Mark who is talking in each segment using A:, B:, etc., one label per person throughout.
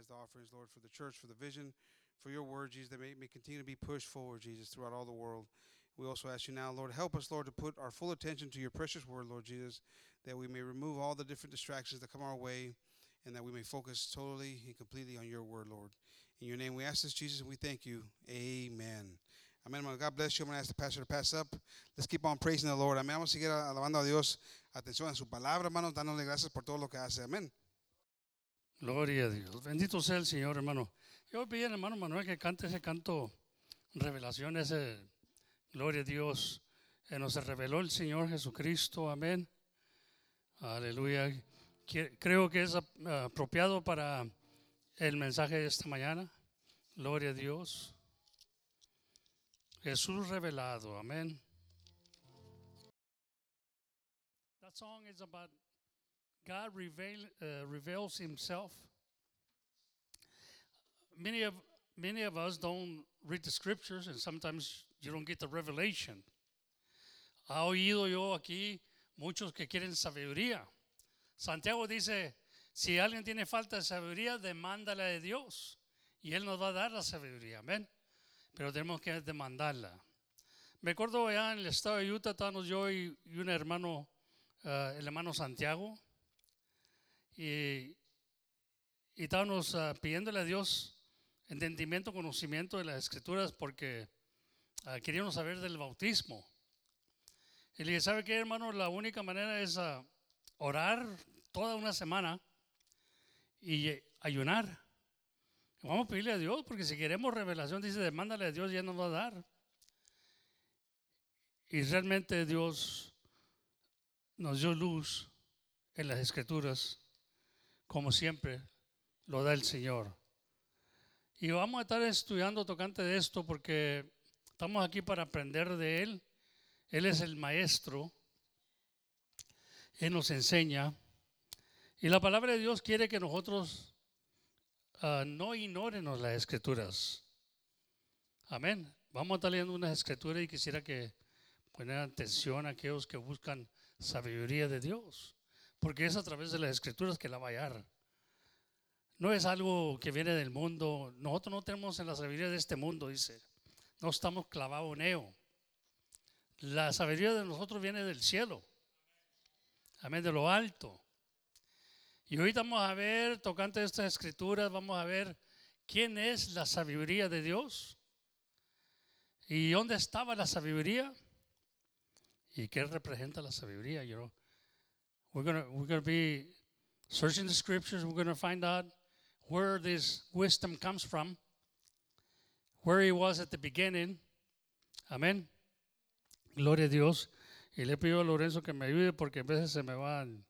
A: tithes, the offerings, Lord, for the church, for the vision, for your word, Jesus, that may, may continue to be pushed forward, Jesus, throughout all the world. We also ask you now, Lord, help us, Lord, to put our full attention to your precious word, Lord Jesus, that we may remove all the different distractions that come our way and that we may focus totally and completely on your word, Lord. In your name we ask this, Jesus, and we thank you. Amen. Amen, hermano. God bless you. I'm going to ask the pastor to pass up. Let's keep on praising the Lord. Amén. Vamos a seguir alabando a Dios. Atención a su palabra, hermano, dándole gracias por todo lo que hace. Amén.
B: Gloria a Dios. Bendito sea el Señor, hermano. Yo pedí al hermano Manuel que cante ese canto, revelación, ese gloria a Dios. Que nos reveló el Señor Jesucristo. Amén. Aleluya. Creo que es ap- apropiado para el mensaje de esta mañana. Gloria a Dios. Jesús revelado. Amén. That song is about God reveal, uh, reveals Himself. Many of many of us don't read the scriptures, and sometimes you don't get the revelation. Ha oído yo aquí muchos que quieren sabiduría. Santiago dice: si alguien tiene falta de sabiduría, demándala de Dios, y Él nos va a dar la sabiduría. Amén. Pero tenemos que demandarla. Me acuerdo allá en el estado de Utah, estábamos yo y, un hermano, uh, el hermano Santiago y, y estábamos ah, pidiéndole a Dios entendimiento, conocimiento de las escrituras porque ah, queríamos saber del bautismo. Y le dije, ¿sabe qué, hermano? La única manera es ah, orar toda una semana y eh, ayunar. Vamos a pedirle a Dios porque si queremos revelación, dice, demándale a Dios y Él nos va a dar. Y realmente Dios nos dio luz en las escrituras como siempre lo da el Señor. Y vamos a estar estudiando tocante de esto porque estamos aquí para aprender de Él. Él es el maestro. Él nos enseña. Y la palabra de Dios quiere que nosotros ah, no ignoremos las escrituras. Amén. Vamos a estar leyendo unas escrituras y quisiera que ponieran atención a aquellos que buscan sabiduría de Dios porque es a través de las escrituras que la va a hallar. No es algo que viene del mundo. Nosotros no tenemos en la sabiduría de este mundo, dice. No estamos clavados en ello. La sabiduría de nosotros viene del cielo. Amén, de lo alto. Y hoy vamos a ver, tocante estas escrituras, vamos a ver quién es la sabiduría de Dios y dónde estaba la sabiduría y qué representa la sabiduría. Know? We're gonna we're gonna be searching the scriptures. We're gonna find out where this wisdom comes from, where he was at the beginning. Amén. Gloria a Dios. Y le pido a Lorenzo que me ayude porque a veces se me van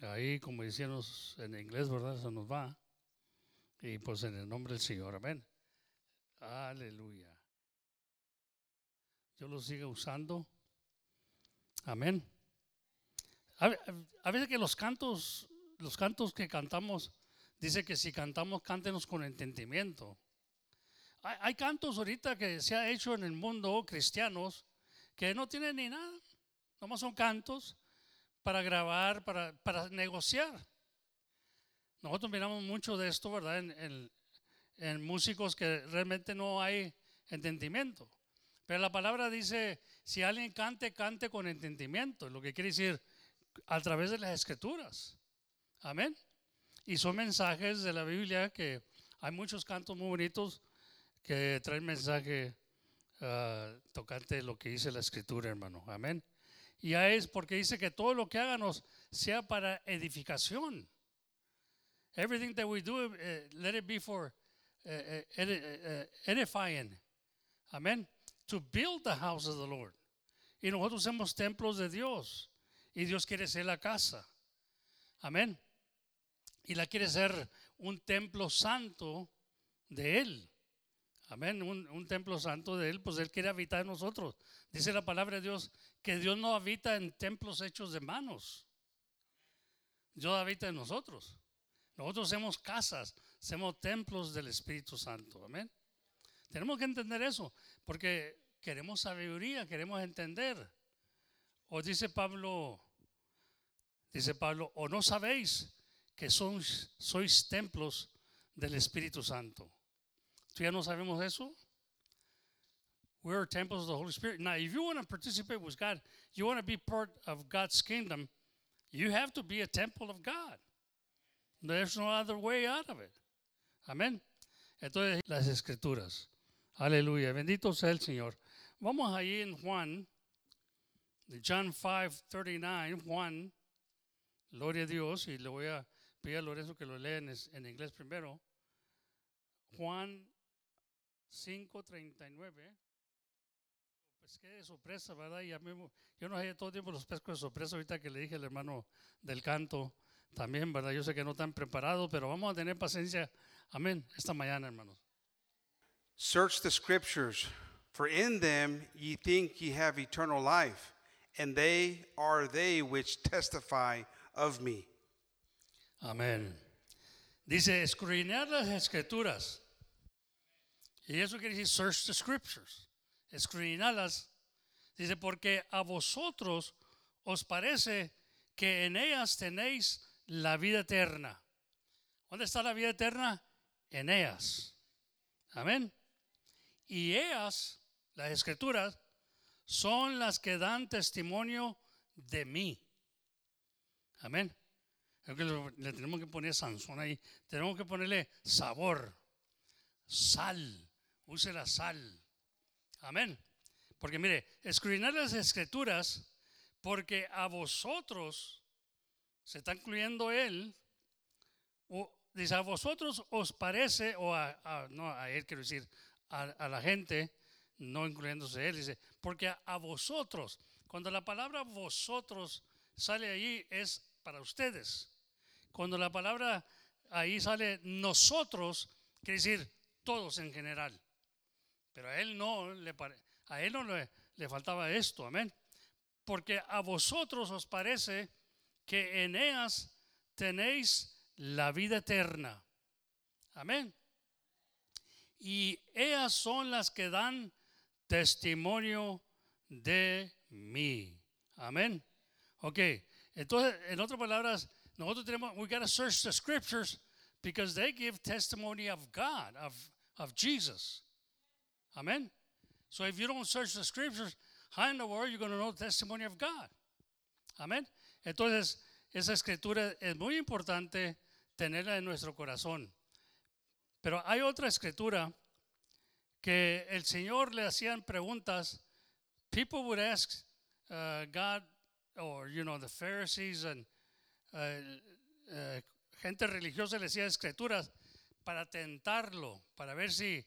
B: ahí, como decíamos en inglés, ¿verdad? Se nos va. Y pues en el nombre del Señor. Amén. Aleluya. Yo lo sigo usando. Amén. A, veces que los cantos, los cantos que cantamos, dice que si cantamos, cántenos con entendimiento. Hay, cantos ahorita que se ha hecho en el mundo cristianos que no tienen ni nada, nomás son cantos para grabar, para, para negociar. Nosotros miramos mucho de esto, ¿verdad? En, en músicos que realmente no hay entendimiento. Pero la palabra dice, si alguien cante, cante con entendimiento, lo que quiere decir a través de las escrituras. Amén. Y son mensajes de la Biblia que hay muchos cantos muy bonitos que traen mensaje uh, tocante lo que dice la escritura, hermano. Amén. Y ya es porque dice que todo lo que háganos sea para edificación. Everything that we do, uh, let it be for uh, edi edifying. Amén. To build the house of the Lord. Y nosotros somos templos de Dios. Y Dios quiere ser la casa. Amén. Y la quiere ser un templo santo de Él. Amén. Un, templo santo de Él, pues Él quiere habitar en nosotros. Dice la palabra de Dios que Dios no habita en templos hechos de manos. Dios habita en nosotros. Nosotros somos casas, somos templos del Espíritu Santo. Amén. Tenemos que entender eso, porque queremos sabiduría, queremos entender. O dice Pablo, dice Pablo, o no sabéis que sois, templos del Espíritu Santo. ¿Tú ya no sabemos eso? We are temples of the Holy Spirit. Now, if you want to participate with God, you want to be part of God's kingdom, you have to be a temple of God. There's no other way out of it. Amén. Entonces, las escrituras. Aleluya. Bendito sea el Señor. Vamos ahí en Juan, John 5, 39, Juan, gloria Dios, y le voy a pedir a Lorenzo que lo lea en, inglés primero. Juan 5, 39. Pues qué de sorpresa, ¿verdad? Y a yo no sé todo el tiempo los pesco de sorpresa ahorita que le dije al hermano del canto también, ¿verdad? Yo sé que no están preparados, pero vamos a tener paciencia. Amén. Esta mañana, hermanos.
A: Search the scriptures, for in them ye think ye have eternal life, and they are they which testify of me.
B: Amén. Dice, escudriñar las escrituras. Y eso quiere decir search the scriptures. Escudriñarlas. Dice, porque a vosotros os parece que en ellas tenéis la vida eterna. ¿Dónde está la vida eterna? En ellas. Amén. Y ellas, las escrituras, son las que dan testimonio de mí. Amén. Le tenemos que poner Sansón ahí. Tenemos que ponerle sabor, sal. Use la sal. Amén. Porque mire, escudriñar las escrituras, porque a vosotros, se está incluyendo él, o, dice, a vosotros os parece, o a, a- no a él quiero decir, a, a la gente, no incluyéndose él, dice, porque a, vosotros, cuando la palabra vosotros sale ahí es para ustedes. Cuando la palabra ahí sale nosotros, quiere decir todos en general. Pero a él no le, le, faltaba esto, amén. Porque a vosotros os parece que en tenéis la vida eterna. Amén. Y ellas son las que dan testimonio de mí. Amén. Ok, entonces, en otras palabras, nosotros tenemos, we got to search the scriptures because they give testimony of God, of, of Jesus. Amen. So if you don't search the scriptures, how in the world are you going to know the testimony of God? Amén. Entonces, esa escritura es muy importante tenerla en nuestro corazón. Pero hay otra escritura que el Señor le hacían preguntas. People would ask uh, God, or you know, the Pharisees and uh, uh, gente religiosa le hacía escrituras para tentarlo, para ver si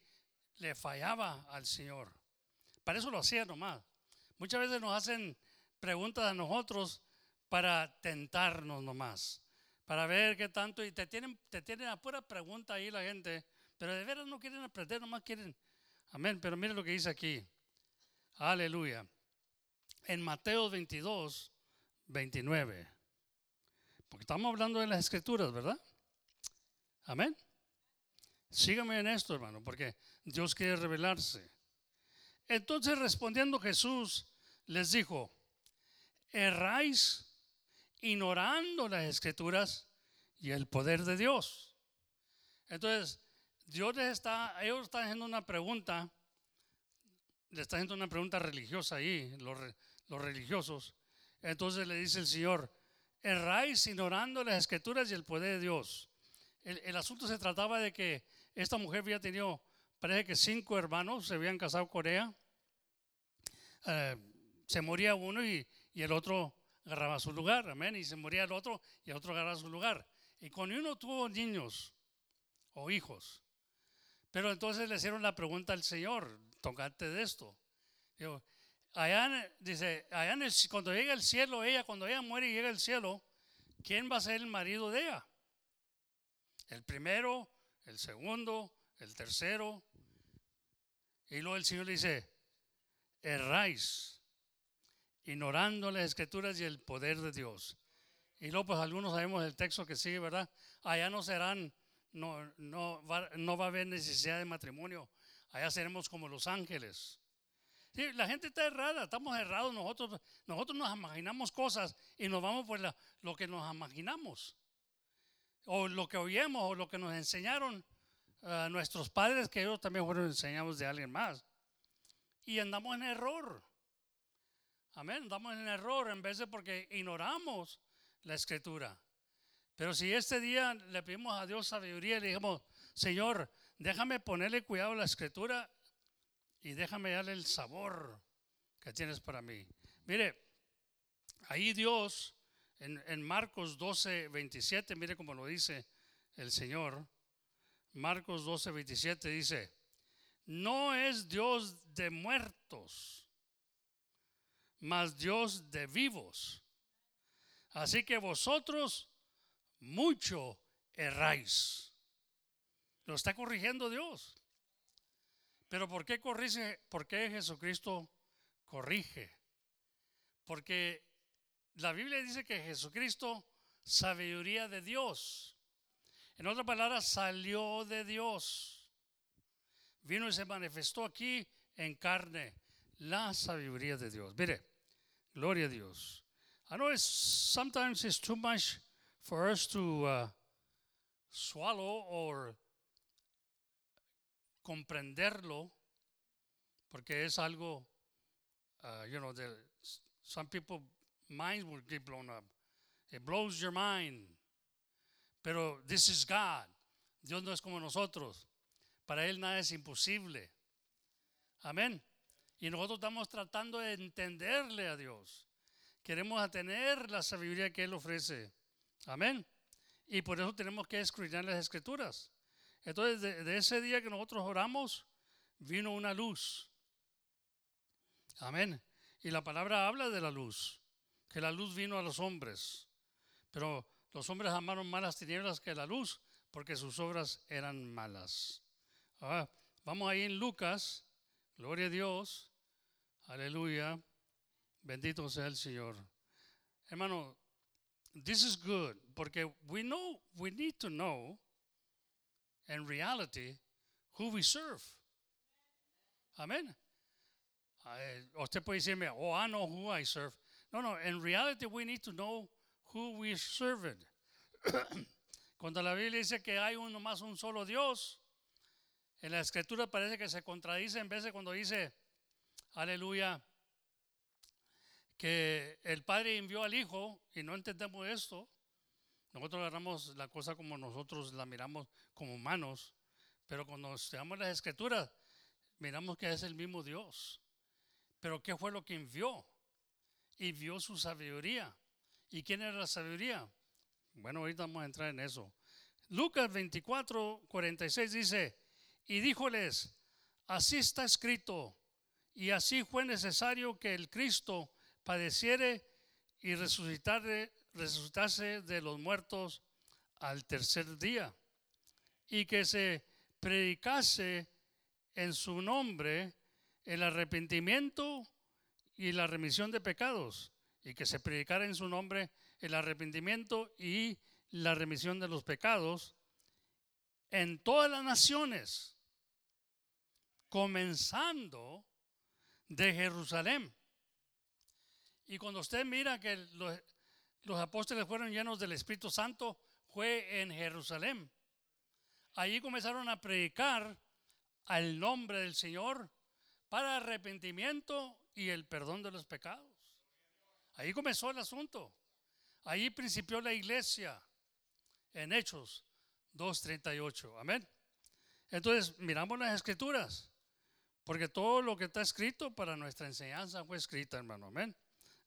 B: le fallaba al Señor. Para eso lo hacía nomás. Muchas veces nos hacen preguntas a nosotros para tentarnos nomás, para ver qué tanto, y te tienen, te tienen a pura pregunta ahí la gente, pero de veras no quieren aprender, nomás quieren. Amén, pero mire lo que dice aquí. Aleluya. En Mateo 22, 29. Porque estamos hablando de las escrituras, ¿verdad? Amén. Sígame en esto, hermano, porque Dios quiere revelarse. Entonces respondiendo Jesús les dijo, erráis ignorando las escrituras y el poder de Dios. Entonces, Dios les está, ellos están haciendo una pregunta, le está haciendo una pregunta religiosa ahí, los, re- los religiosos. Entonces le dice el Señor, erráis ignorando las escrituras y el poder de Dios. El, asunto se trataba de que esta mujer había tenido, parece que cinco hermanos, se habían casado con ella. Eh, se moría uno y, y el otro agarraba su lugar, amén. Y se moría el otro y el otro agarraba su lugar. Y cuando uno tuvo niños o hijos, pero entonces le hicieron la pregunta al Señor, tocante de esto. Digo, allá, dice, allá el, cuando llega el cielo, ella, cuando ella muere y llega al cielo, ¿quién va a ser el marido de ella? El primero, el segundo, el tercero. Y luego el Señor le dice, erráis, ignorando las escrituras y el poder de Dios. Y luego pues algunos sabemos el texto que sigue, ¿verdad? Allá no serán, no, no, va, no va a haber necesidad de matrimonio. Allá seremos como los ángeles. La gente está errada, estamos errados nosotros. Nosotros nos imaginamos cosas y nos vamos por la- lo que nos imaginamos. O lo que oímos o lo que nos enseñaron a nuestros padres que ellos también fueron enseñados de alguien más. Y andamos en error. Amén, andamos en error en vez de porque ignoramos la escritura. Pero si este día le pedimos a Dios sabiduría le dijimos, Señor, déjame ponerle cuidado a la escritura y déjame darle el sabor que tienes para mí. Mire, ahí Dios, en, en Marcos 12, 27, mire cómo lo dice el Señor. Marcos 12, 27 dice, no es Dios de muertos, mas Dios de vivos. Así que vosotros mucho erráis. Lo está corrigiendo Dios. Pero ¿por qué corrige? ¿Por qué Jesucristo corrige? Porque la Biblia dice que Jesucristo, sabiduría de Dios. En otras palabras, salió de Dios. Vino y se manifestó aquí en carne la sabiduría de Dios. Mire, gloria a Dios. I know it's, sometimes it's too much for us to uh, swallow or comprenderlo, porque es algo, uh, you know, that some people minds will get blown up. It blows your mind. Pero this is God. Dios no es como nosotros. Para Él nada es imposible. Amén. Y nosotros estamos tratando de entenderle a Dios. Queremos tener la sabiduría que Él ofrece. Amén. Y por eso tenemos que escudriñar las escrituras. Entonces, de, ese día que nosotros oramos, vino una luz. Amén. Y la palabra habla de la luz, que la luz vino a los hombres. Pero los hombres amaron más las tinieblas que la luz, porque sus obras eran malas. Ah, vamos ahí en Lucas, gloria a Dios, aleluya, bendito sea el Señor. Hermano, this is good, porque we know, we need to know, in reality, who we serve. Amén. Usted puede decirme, oh, I know who I serve. No, no, in reality we need to know who we serve. Cuando la Biblia dice que hay uno más un solo Dios, en la escritura parece que se contradice en de cuando dice, aleluya, que el Padre envió al Hijo y no entendemos esto. Nosotros agarramos la cosa como nosotros la miramos como humanos, pero cuando estudiamos las escrituras, miramos que es el mismo Dios. Pero ¿qué fue lo que envió? Y vio su sabiduría. ¿Y quién era la sabiduría? Bueno, ahorita vamos a entrar en eso. Lucas 24, 46 dice, y díjoles, así está escrito, y así fue necesario que el Cristo padeciere y resucitare, resucitase de los muertos al tercer día, y que se predicase en su nombre el arrepentimiento y la remisión de pecados, y que se predicara en su nombre el arrepentimiento y la remisión de los pecados en todas las naciones, comenzando de Jerusalén. Y cuando usted mira que los, apóstoles fueron llenos del Espíritu Santo, fue en Jerusalén. Allí comenzaron a predicar al nombre del Señor para arrepentimiento y el perdón de los pecados. Ahí comenzó el asunto. Ahí principió la iglesia en Hechos 2.38. Amén. Entonces, miramos las escrituras, porque todo lo que está escrito para nuestra enseñanza fue escrito, hermano. Amén.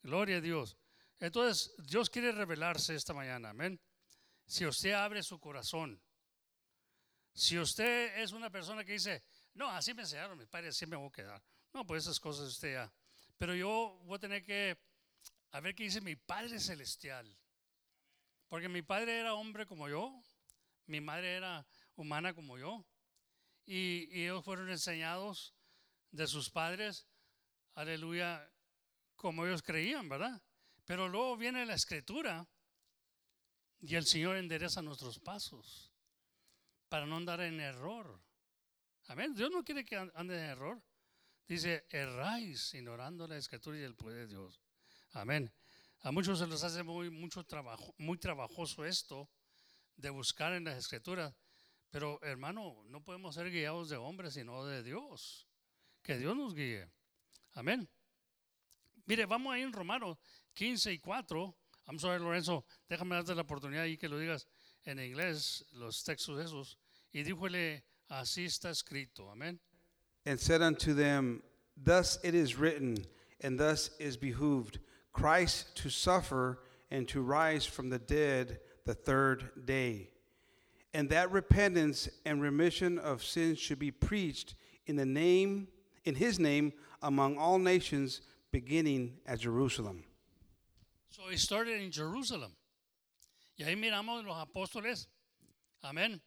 B: Gloria a Dios. Entonces, Dios quiere revelarse esta mañana. Amén. Si usted abre su corazón, si usted es una persona que dice, no, así me enseñaron mis padres, así me voy a quedar. No, pues esas cosas usted ya. Pero yo voy a tener que, a ver qué dice mi Padre Celestial. Porque mi padre era hombre como yo, mi madre era humana como yo, y, y ellos fueron enseñados de sus padres, aleluya, como ellos creían, ¿verdad? Pero luego viene la escritura y el Señor endereza nuestros pasos para no andar en error. Amén. Dios no quiere que ande en error. Dice, erráis ignorando la escritura y el poder de Dios. Amén. A muchos se les hace muy, mucho trabajo, muy trabajoso esto de buscar en las escrituras, Pero hermano, no podemos ser guiados de hombres, sino de Dios. Que Dios nos guíe. Amén. Mire, vamos a ir en Romanos 15 y 4. Vamos a ver, Lorenzo, déjame darte la oportunidad y que lo digas en inglés, los textos esos. Y díjole, así está escrito. Amén.
A: And said unto them, Thus it is written, and thus is behooved Christ to suffer and to rise from the dead the third day. And that repentance and remission of sins should be preached in the name in his name among all nations beginning at Jerusalem.
B: So he started in Jerusalem. Y ahí miramos los apóstoles. Amén.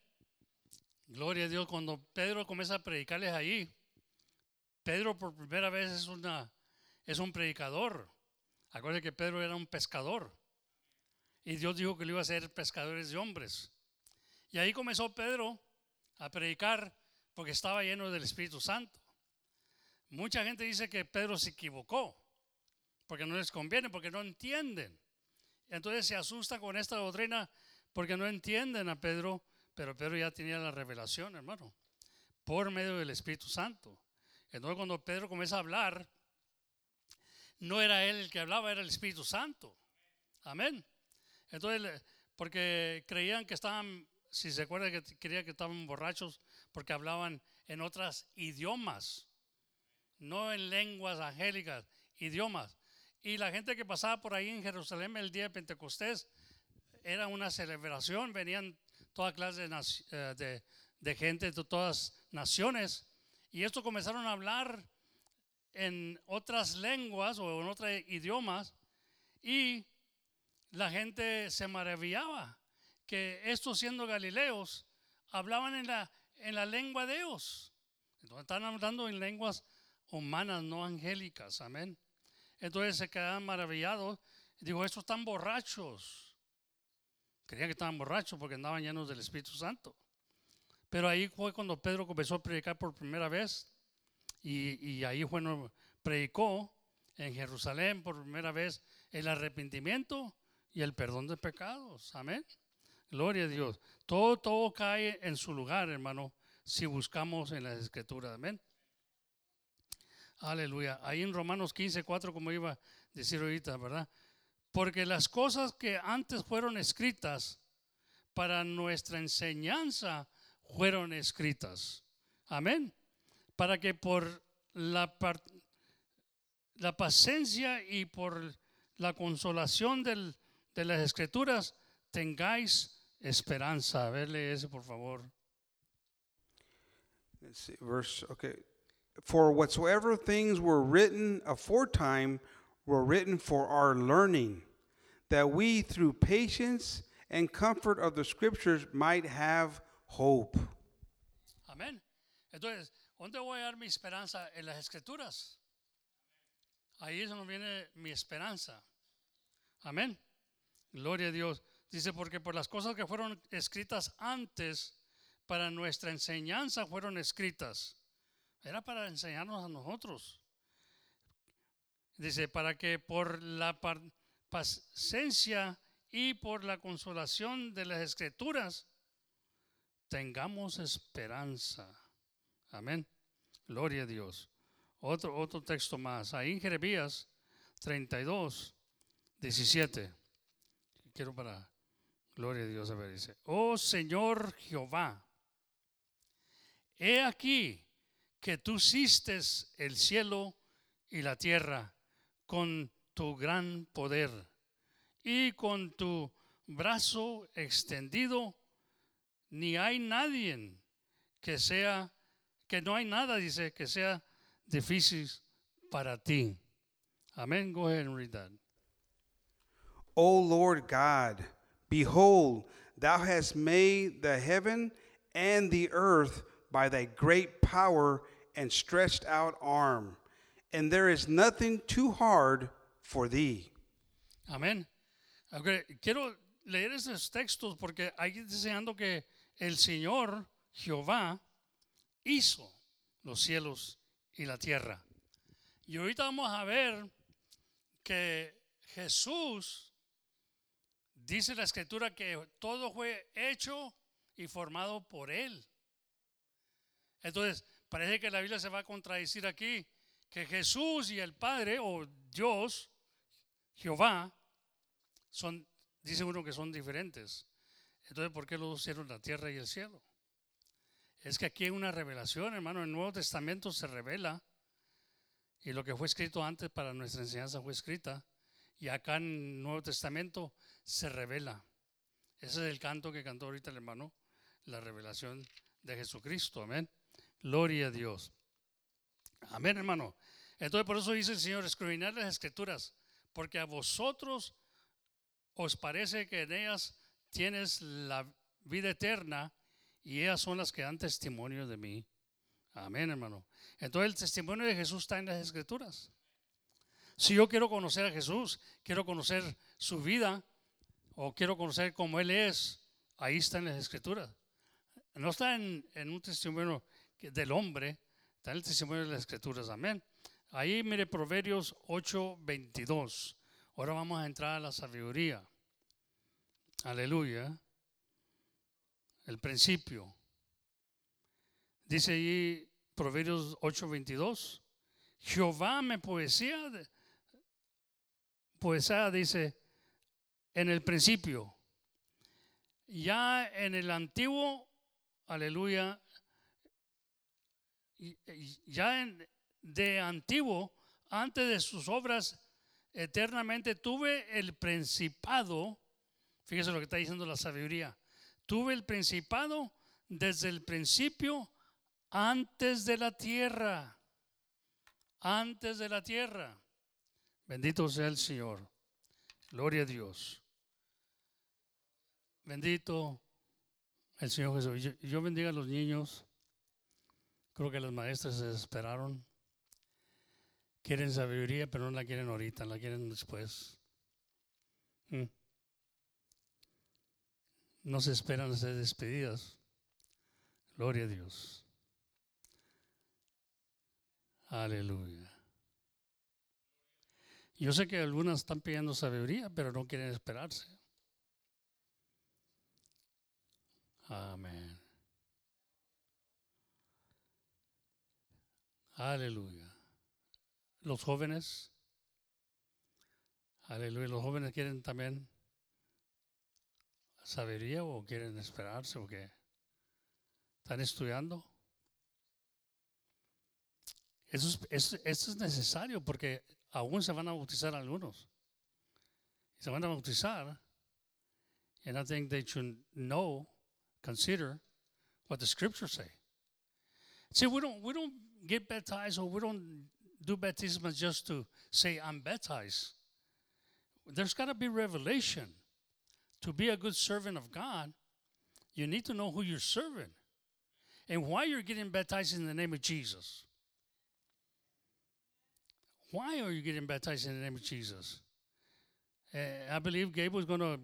B: Gloria a Dios. Cuando Pedro comienza a predicarles ahí, Pedro por primera vez es, una, es un predicador. Acuérdense que Pedro era un pescador. Y Dios dijo que le iba a hacer pescadores de hombres. Y ahí comenzó Pedro a predicar porque estaba lleno del Espíritu Santo. Mucha gente dice que Pedro se equivocó porque no les conviene, porque no entienden. Entonces se asusta con esta doctrina porque no entienden a Pedro, pero Pedro ya tenía la revelación, hermano, por medio del Espíritu Santo. Entonces cuando Pedro comienza a hablar, no era él el que hablaba, era el Espíritu Santo. Amén. Entonces, porque creían que estaban, si se acuerda que creían que estaban borrachos, porque hablaban en otras idiomas, no en lenguas angélicas, idiomas. Y la gente que pasaba por ahí en Jerusalén el día de Pentecostés era una celebración, venían toda clase de, eh, gente de todas naciones. Y esto comenzaron a hablar en otras lenguas o en otros idiomas y la gente se maravillaba que estos siendo galileos hablaban en la, en la lengua de Dios. Entonces están hablando en lenguas humanas, no angélicas, amén. Entonces se quedaban maravillados. Dijo, estos están borrachos. Creían que estaban borrachos porque andaban llenos del Espíritu Santo. Pero ahí fue cuando Pedro comenzó a predicar por primera vez. Y, ahí bueno, predicó en Jerusalén por primera vez el arrepentimiento y el perdón de pecados. Amén. Gloria a Dios. Todo, todo cae en su lugar, hermano, si buscamos en las escrituras. Amén. Aleluya. Ahí en Romanos 15, 4, como iba a decir ahorita, ¿verdad? Porque las cosas que antes fueron escritas para nuestra enseñanza fueron escritas. Amén. Para que por la, la paciencia y por la consolación de las escrituras tengáis esperanza. A verle ese, por favor.
A: Let's see, verse, okay. For whatsoever things were written aforetime were written for our learning, that we through patience and comfort of the scriptures might have hope.
B: Amén. Entonces, ¿dónde voy a dar mi esperanza? En las escrituras. Ahí es donde viene mi esperanza. Amén. Gloria a Dios. Dice, porque por las cosas que fueron escritas antes, para nuestra enseñanza fueron escritas. Era para enseñarnos a nosotros. Dice, para que por la paciencia y por la consolación de las escrituras tengamos esperanza. Amén. Gloria a Dios. Otro, otro texto más. Ahí en Jeremías 32, 17. Quiero para gloria a Dios a dice, oh Señor Jehová, he aquí que tú hiciste el cielo y la tierra con tu gran poder y con tu brazo extendido, ni hay nadie que sea, que no hay nada, dice, que sea difícil para ti. Amén. Go ahead and read that.
A: O Lord God, behold, thou hast made the heaven and the earth by thy great power and stretched out arm, and there is nothing too hard for thee.
B: Amén. Okay, quiero leer esos textos porque hay deseando que el Señor Jehová hizo los cielos y la tierra. Y ahorita vamos a ver que Jesús dice la escritura que todo fue hecho y formado por Él. Entonces, parece que la Biblia se va a contradecir aquí, que Jesús y el Padre, o Dios, Jehová, son, dice uno que son diferentes. Entonces, ¿por qué los hicieron la tierra y el cielo? Es que aquí hay una revelación, hermano. En el Nuevo Testamento se revela. Y lo que fue escrito antes para nuestra enseñanza fue escrita. Y acá en el Nuevo Testamento se revela. Ese es el canto que cantó ahorita el hermano. La revelación de Jesucristo. Amén. Gloria a Dios. Amén, hermano. Entonces, por eso dice el Señor, escudriñad las escrituras, porque a vosotros os parece que en ellas tienes la vida eterna y ellas son las que dan testimonio de mí. Amén, hermano. Entonces el testimonio de Jesús está en las escrituras. Si yo quiero conocer a Jesús, quiero conocer su vida o quiero conocer cómo Él es, ahí está en las escrituras. No está en, un testimonio del hombre, está en el testimonio de las escrituras. Amén. Ahí mire Proverbios 8:22. Ahora vamos a entrar a la sabiduría. Aleluya. El principio. Dice allí Proverbios 8:22. Jehová me poesía, poesía dice, en el principio. Ya en el antiguo, aleluya, ya de antiguo, antes de sus obras eternamente, tuve el principado Fíjese lo que está diciendo la sabiduría. Tuve el principado desde el principio antes de la tierra. Antes de la tierra. Bendito sea el Señor. Gloria a Dios. Bendito el Señor Jesús. Yo, yo bendiga a los niños. Creo que las maestras se desesperaron. Quieren sabiduría, pero no la quieren ahorita, la quieren después. Mm no se esperan ser despedidas. Gloria a Dios. Aleluya. Yo sé que algunas están pidiendo sabiduría, pero no quieren esperarse. Amén. Aleluya. Los jóvenes. Aleluya. Los jóvenes quieren también sabiduría o quieren esperarse o qué? ¿Están estudiando? Eso es, necesario porque aún se van a bautizar algunos. Se van a bautizar. And I think they should know, consider what the scriptures say. See, we don't, we don't get baptized or we don't do baptism just to say, I'm baptized. There's got to be revelation to be a good servant of God, you need to know who you're serving and why you're getting baptized in the name of Jesus. Why are you getting baptized in the name of Jesus? Uh, I believe Gabe was going to,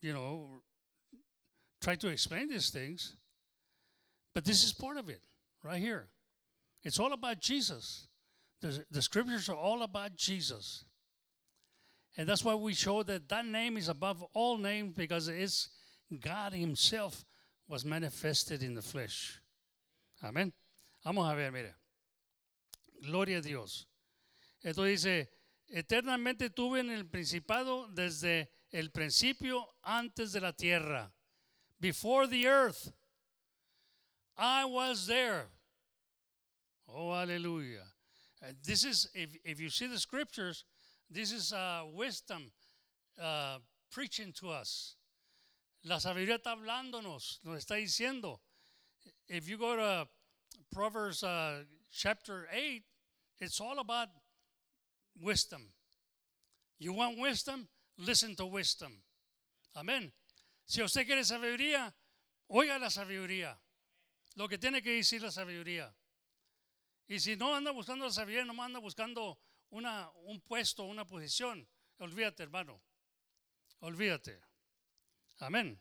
B: you know, try to explain these things, but this is part of it right here. It's all about Jesus. The, the scriptures are all about Jesus. And that's why we show that that name is above all names because it's God Himself was manifested in the flesh. Amén. Vamos a ver, mire. Gloria a Dios. Esto dice, eternamente tuve en el principado desde el principio antes de la tierra. Before the earth. I was there. Oh, hallelujah. Uh, this is, if, if you see the scriptures, This is uh, wisdom uh, preaching to us. La sabiduría está hablándonos, nos está diciendo. If you go to Proverbs uh, chapter 8, it's all about wisdom. You want wisdom? Listen to wisdom. Amén. Si usted quiere sabiduría, oiga la sabiduría. Lo que tiene que decir la sabiduría. Y si no anda buscando la sabiduría, no anda buscando una, un puesto, una posición. Olvídate, hermano. Olvídate. Amén.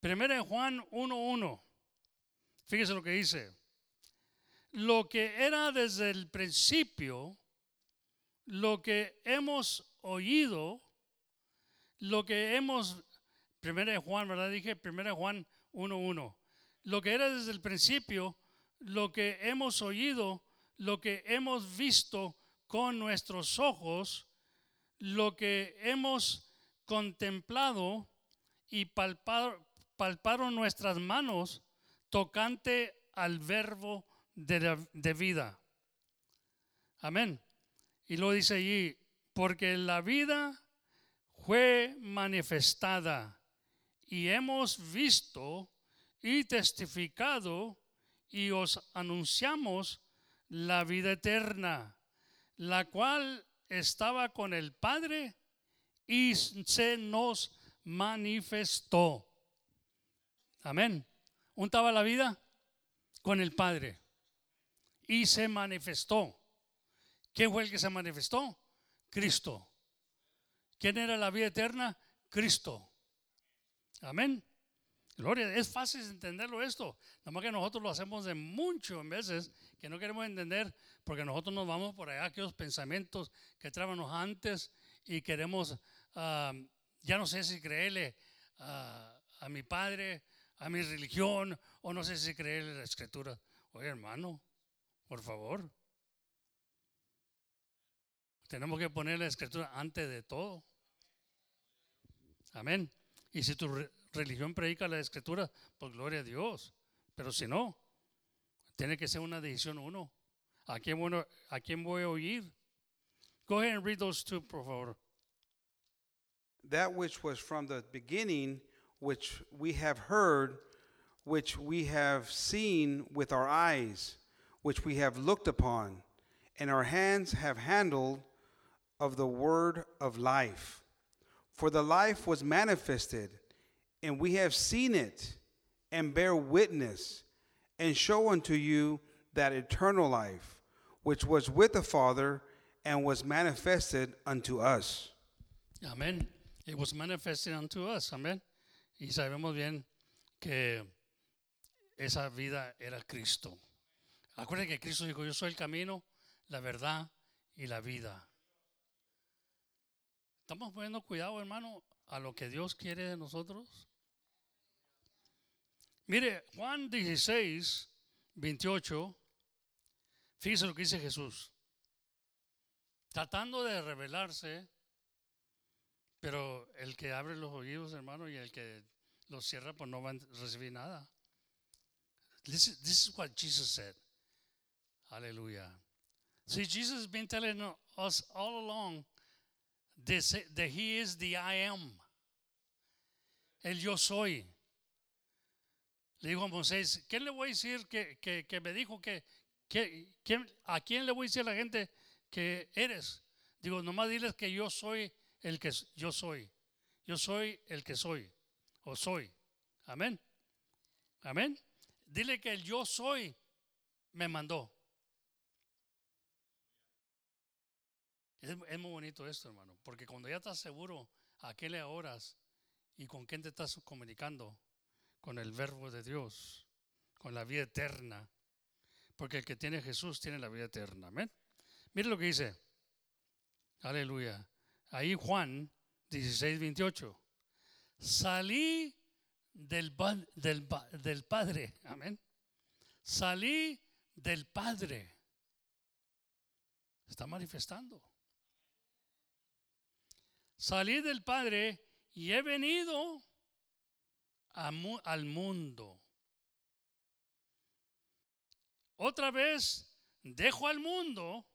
B: Primero en Juan 1.1. Fíjese lo que dice. Lo que era desde el principio, lo que hemos oído, lo que hemos, primera de Juan, ¿verdad? Dije primera de Juan 1.1. Lo que era desde el principio, lo que hemos oído, lo que hemos visto con nuestros ojos, lo que hemos contemplado y palpado, palparon nuestras manos tocante al verbo de, de vida. Amén. Y lo dice allí, porque la vida fue manifestada y hemos visto y testificado y os anunciamos la vida eterna, la cual estaba con el Padre y se nos manifestó. Amén. ¿Un estaba la vida? Con el Padre. Y se manifestó. ¿Quién fue el que se manifestó? Cristo. ¿Quién era la vida eterna? Cristo. Amén. Gloria, es fácil entenderlo esto. Nada más que nosotros lo hacemos de mucho en veces que no queremos entender porque nosotros nos vamos por allá, aquellos pensamientos que trábanos antes y queremos, ah, ya no sé si creerle a mi padre, a mi religión, o no sé si creerle la escritura. Oye, hermano, por favor. Tenemos que poner la escritura antes de todo. Amén. Y si tu religión predica la escritura, pues gloria a Dios. Pero si no, tiene que ser una decisión uno. ¿A quién, bueno, ¿A quién voy a oír? Go ahead and read those two, por favor.
A: that which was from the beginning, which we have heard, which we have seen with our eyes, which we have looked upon, and our hands have handled of the word of life. For the life was manifested, and we have seen it, and bear witness, and show unto you that eternal life, which was with the Father, and was manifested unto us.
B: Amén. It was manifested unto us. Amén. Y sabemos bien que esa vida era Cristo. Acuérdense que Cristo dijo, yo soy el camino, la verdad y la vida. ¿Estamos poniendo cuidado, hermano, a lo que Dios quiere de nosotros? Mire, Juan 16, 28, fíjese lo que dice Jesús. Tratando de revelarse pero el que abre los oídos, hermano, y el que los cierra, pues no van a recibir nada. This is, what Jesus said. Hallelujah. See, Jesus has been telling us all along that He is the I am. El yo soy. Le dijo a Moisés, ¿qué le voy a decir que, que, me dijo que, que, quién- a quién le voy a decir a la gente que eres? Digo, nomás diles que yo soy el que yo soy. Yo soy el que soy. O soy. Amén. Amén. Dile que el yo soy me mandó. Es, es muy bonito esto, hermano, porque cuando ya estás seguro a qué le oras y con quién te estás comunicando, con el verbo de Dios, con la vida eterna, porque el que tiene Jesús tiene la vida eterna. Amén. Mire lo que dice. Aleluya. Ahí Juan 16, 28. Salí del, del, pa- del Padre. Amén. Salí del Padre. Está manifestando. Salí del Padre y he venido al mundo. Otra vez dejo al mundo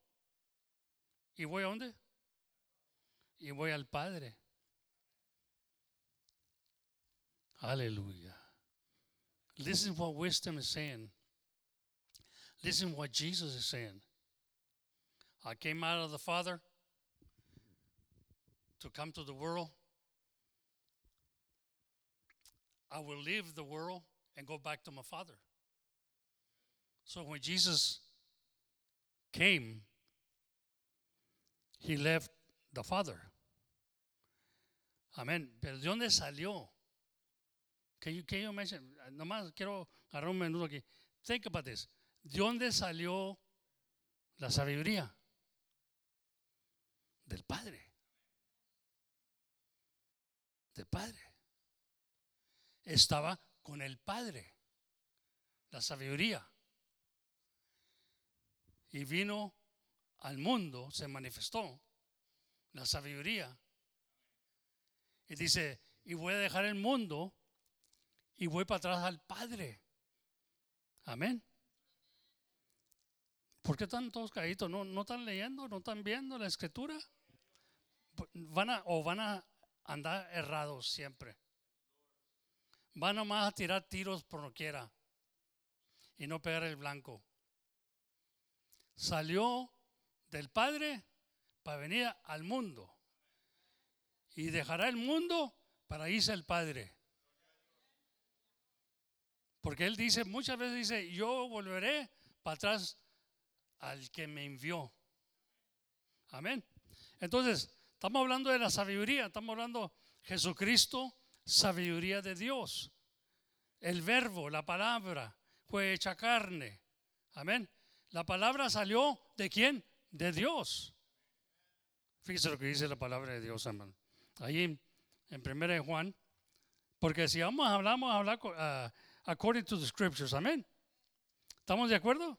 B: y voy a dónde? y voy al Padre. Aleluya. Listen what wisdom is saying. Listen what Jesus is saying. I came out of the Father to come to the world. I will leave the world and go back to my Father. So when Jesus came, he left the Father. Amén. Pero ¿de dónde salió? Can you, can you mention? Nomás quiero agarrar un minuto aquí. Think about this. ¿De dónde salió la sabiduría? Del Padre. Del Padre. Estaba con el Padre, la sabiduría. Y vino al mundo, se manifestó la sabiduría. Y dice, y voy a dejar el mundo y voy para atrás al Padre. Amén. ¿Por qué están todos caídos? ¿No, ¿No están leyendo? ¿No están viendo la escritura? Van a, o van a andar errados siempre. Van nomás a tirar tiros por no quiera y no pegar el blanco. Salió del Padre para venir al mundo y dejará el mundo para irse al Padre. Porque Él dice, muchas veces dice, yo volveré para atrás al que me envió. Amén. Entonces, estamos hablando de la sabiduría, estamos hablando Jesucristo, sabiduría de Dios. El verbo, la palabra, fue hecha carne. Amén. La palabra salió de quién? De Dios. Fíjese lo que dice la palabra de Dios, hermano. Ahí en 1 Juan. Porque si vamos a hablar, vamos a hablar uh, according to the scriptures. Amén. ¿Estamos de acuerdo?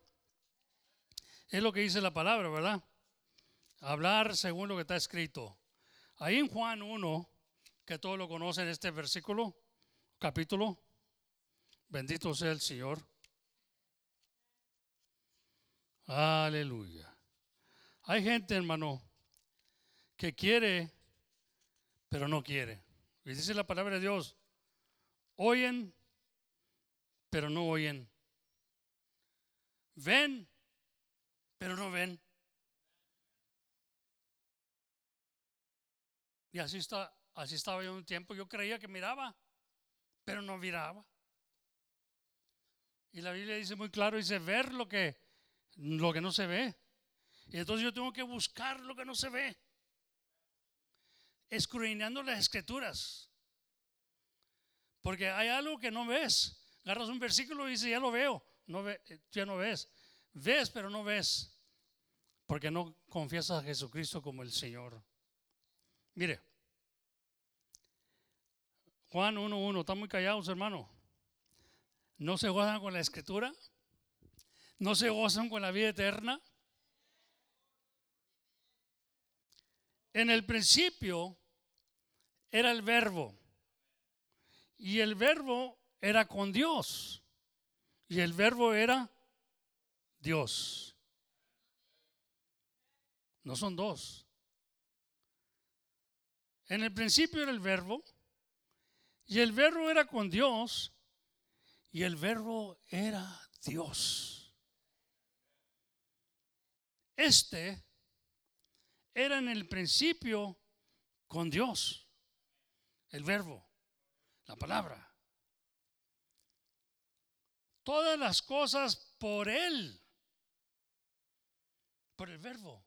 B: Es lo que dice la palabra, ¿verdad? Hablar según lo que está escrito. Ahí en Juan 1, que todos lo conocen, este versículo, capítulo, bendito sea el Señor. Aleluya. Hay gente, hermano, que quiere, pero no quiere. Y dice la palabra de Dios, oyen, pero no oyen. Ven, pero no ven. Y así, está, así estaba yo un tiempo. Yo creía que miraba, pero no miraba. Y la Biblia dice muy claro, dice ver lo que, lo que no se ve. Y entonces yo tengo que buscar lo que no se ve. Escudriñando las escrituras. Porque hay algo que no ves. Agarras un versículo y dices, ya lo veo. No ve, ya no ves. Ves, pero no ves, porque no confiesas a Jesucristo como el Señor. Mire, Juan 1.1, están muy callados, hermano. No se gozan con la escritura, no se gozan con la vida eterna. En el principio era el verbo y el verbo era con Dios y el verbo era Dios. No son dos. En el principio era el verbo y el verbo era con Dios y el verbo era Dios. Este era en el principio con Dios, el verbo, la palabra. Todas las cosas por Él por el verbo,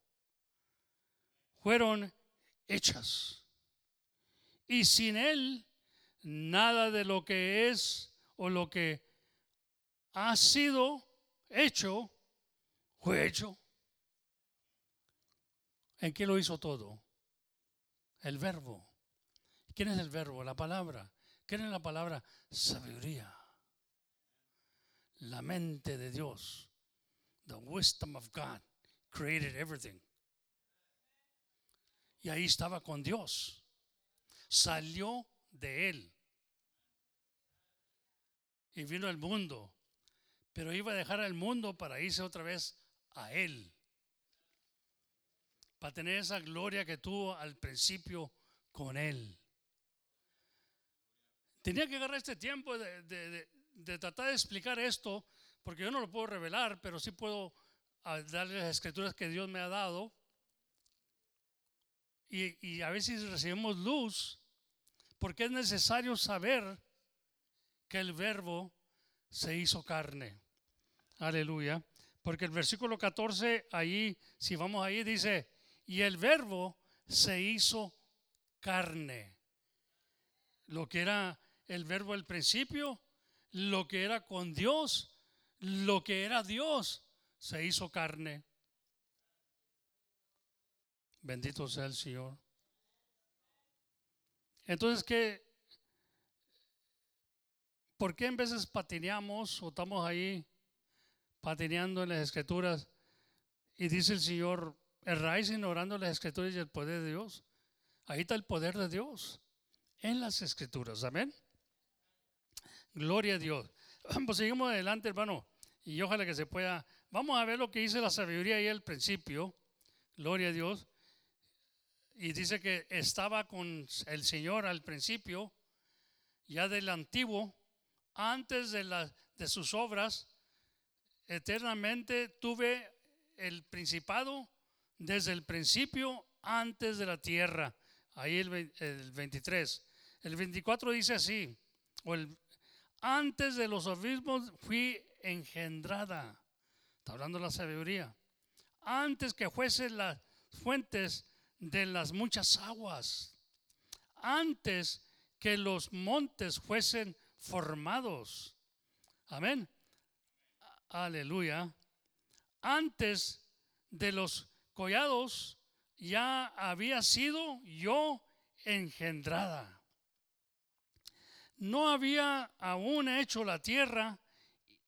B: fueron hechas. Y sin Él, nada de lo que es o lo que ha sido hecho, fue hecho. ¿En qué lo hizo todo? El verbo. ¿Quién es el verbo? La palabra. ¿Quién es la palabra? Sabiduría. La mente de Dios. The wisdom of God created everything. Y ahí estaba con Dios. Salió de él. Y vino al mundo. Pero iba a dejar al mundo para irse otra vez a él. Para tener esa gloria que tuvo al principio con él. Tenía que agarrar este tiempo de, de tratar de explicar esto, porque yo no lo puedo revelar, pero sí puedo a darle las escrituras que Dios me ha dado. Y, y a veces recibimos luz porque es necesario saber que el verbo se hizo carne. Aleluya. Porque el versículo 14, ahí, si vamos ahí, dice, y el verbo se hizo carne. Lo que era el verbo al principio, lo que era con Dios, lo que era Dios, se hizo carne. Bendito sea el Señor. Entonces, ¿qué? ¿por qué en veces patineamos o estamos ahí patineando en las escrituras y dice el Señor, erráis ignorando las escrituras y el poder de Dios? Ahí está el poder de Dios en las escrituras, amén. Gloria a Dios. Pues seguimos adelante, hermano, y ojalá que se pueda. Vamos a ver lo que dice la sabiduría ahí al principio. Gloria a Dios. Y dice que estaba con el Señor al principio, ya del antiguo, antes de, la, de sus obras, eternamente tuve el principado desde el principio, antes de la tierra. Ahí el, el 23. El 24 dice así, o el, antes de los abismos fui engendrada. Está hablando la sabiduría. Antes que fuesen las fuentes de las muchas aguas. Antes que los montes fuesen formados. Amén. Aleluya. Antes de los collados ya había sido yo engendrada no había aún hecho la tierra,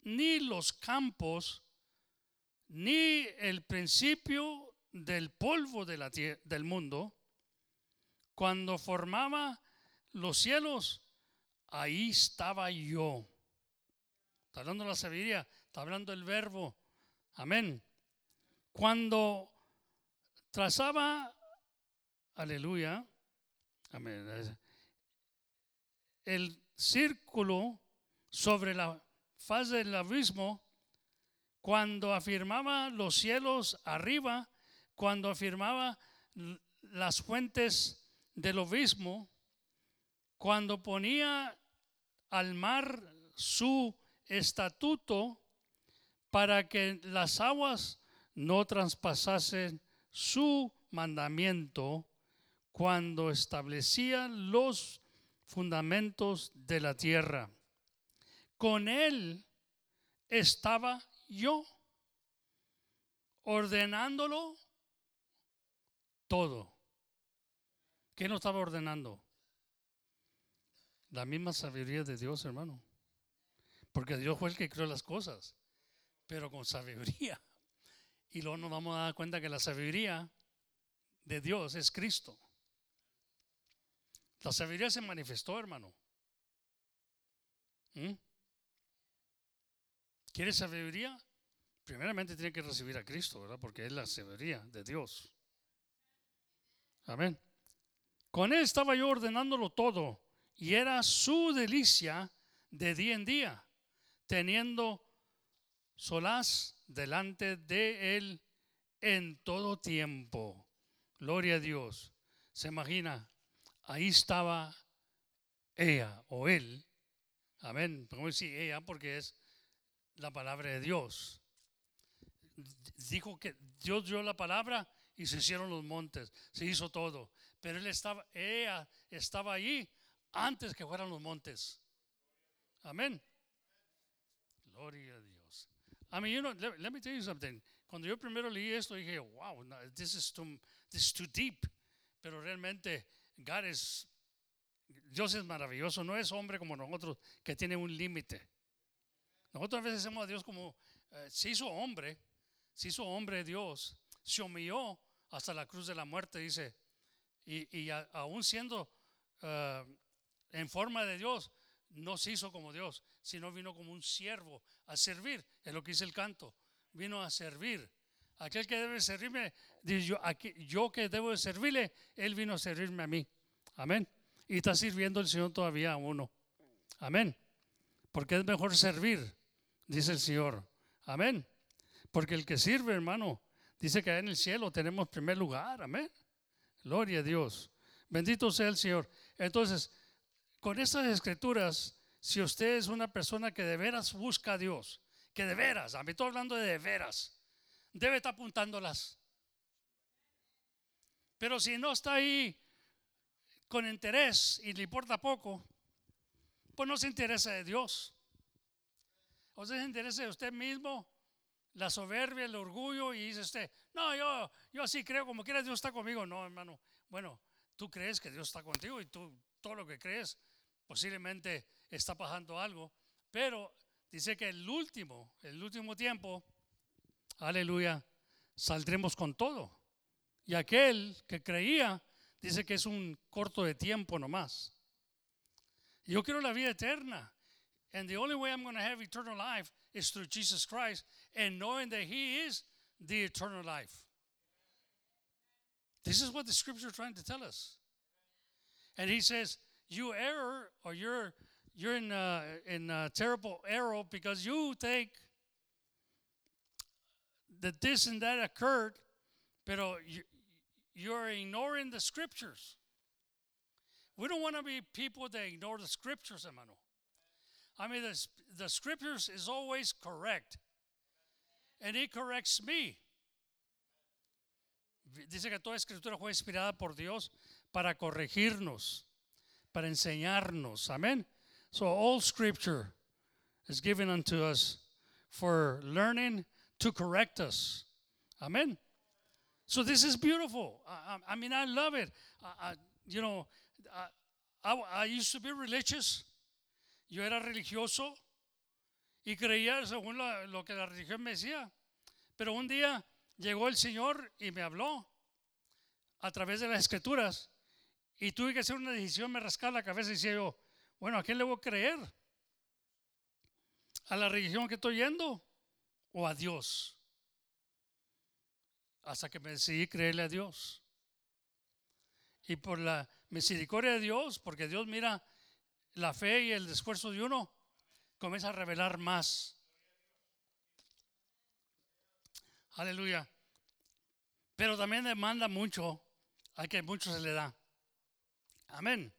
B: ni los campos, ni el principio del polvo de la del mundo. Cuando formaba los cielos, ahí estaba yo. Está hablando la sabiduría, está hablando el verbo. Amén. Cuando trazaba, aleluya, amén, el círculo sobre la faz del abismo, cuando afirmaba los cielos arriba, cuando afirmaba las fuentes del abismo, cuando ponía al mar su estatuto para que las aguas no traspasasen su mandamiento, cuando establecía los fundamentos de la tierra. Con él estaba yo, ordenándolo todo. ¿Qué no estaba ordenando? La misma sabiduría de Dios, hermano. Porque Dios fue el que creó las cosas, pero con sabiduría. Y luego nos vamos a dar cuenta que la sabiduría de Dios es Cristo. La sabiduría se manifestó, hermano. ¿Mm? ¿Quieres sabiduría? Primeramente tiene que recibir a Cristo, ¿verdad? Porque es la sabiduría de Dios. Amén. Con él estaba yo ordenándolo todo y era su delicia de día en día, teniendo solaz delante de él en todo tiempo. Gloria a Dios. ¿Se imagina? ahí estaba ella o él. Amén. Podemos decir ella porque es la palabra de Dios. Dijo que Dios dio la palabra y se hicieron los montes, se hizo todo. Pero él estaba, ella estaba allí antes que fueran los montes. Amén. Gloria a Dios. I mean, you know, let, me tell you something. Cuando yo primero leí esto, dije, wow, this is too, this is too deep. Pero realmente Dios es maravilloso, no es hombre como nosotros que tiene un límite. Nosotros a veces hacemos a Dios como, eh, se hizo hombre, se hizo hombre Dios, se humilló hasta la cruz de la muerte, dice, y, aún siendo eh, en forma de Dios, no se hizo como Dios, sino vino como un siervo a servir, es lo que dice el canto, vino a servir. Aquel que debe servirme, yo, yo que debo de servirle, Él vino a servirme a mí. Amén. Y está sirviendo el Señor todavía a uno. Amén. Porque es mejor servir, dice el Señor. Amén. Porque el que sirve, hermano, dice que en el cielo tenemos primer lugar. Amén. Gloria a Dios. Bendito sea el Señor. Entonces, con estas escrituras, si usted es una persona que de veras busca a Dios, que de veras, a mí estoy hablando de de veras, debe estar apuntándolas. Pero si no está ahí con interés y le importa poco, pues no se interesa de Dios. O se interesa de usted mismo, la soberbia, el orgullo, y dice usted, no, yo, yo así creo, como quiera Dios está conmigo. No, hermano, bueno, tú crees que Dios está contigo y tú todo lo que crees posiblemente está pasando algo, Pero dice que el último, el último tiempo, aleluya, saldremos con todo. Y aquel que creía dice que es un corto de tiempo nomás. Yo quiero la vida eterna. And the only way I'm going to have eternal life is through Jesus Christ and knowing that He is the eternal life. This is what the scripture is trying to tell us. And He says, You error, or you're, you're in, a, in a terrible error because you think that this and that occurred, but you, you're ignoring the scriptures. We don't want to be people that ignore the scriptures, hermano. I mean, the, the scriptures is always correct. And he corrects me. Dice que toda escritura fue inspirada por Dios para corregirnos, para enseñarnos. Amén. So all scripture is given unto us for learning to correct us. Amen. So this is beautiful. I, I, I mean, I love it. I, you know, I, I used to be religious. Yo era religioso y creía según lo, que la religión me decía. Pero un día llegó el Señor y me habló a través de las escrituras y tuve que hacer una decisión, me rascaba la cabeza y decía yo, bueno, ¿a quién le voy a creer? ¿A la religión que estoy yendo o a Dios? Hasta que me decidí creerle a Dios. Y por la misericordia de Dios, porque Dios mira la fe y el esfuerzo de uno, comienza a revelar más. Aleluya. Pero también demanda mucho, a que mucho se le da. Amén.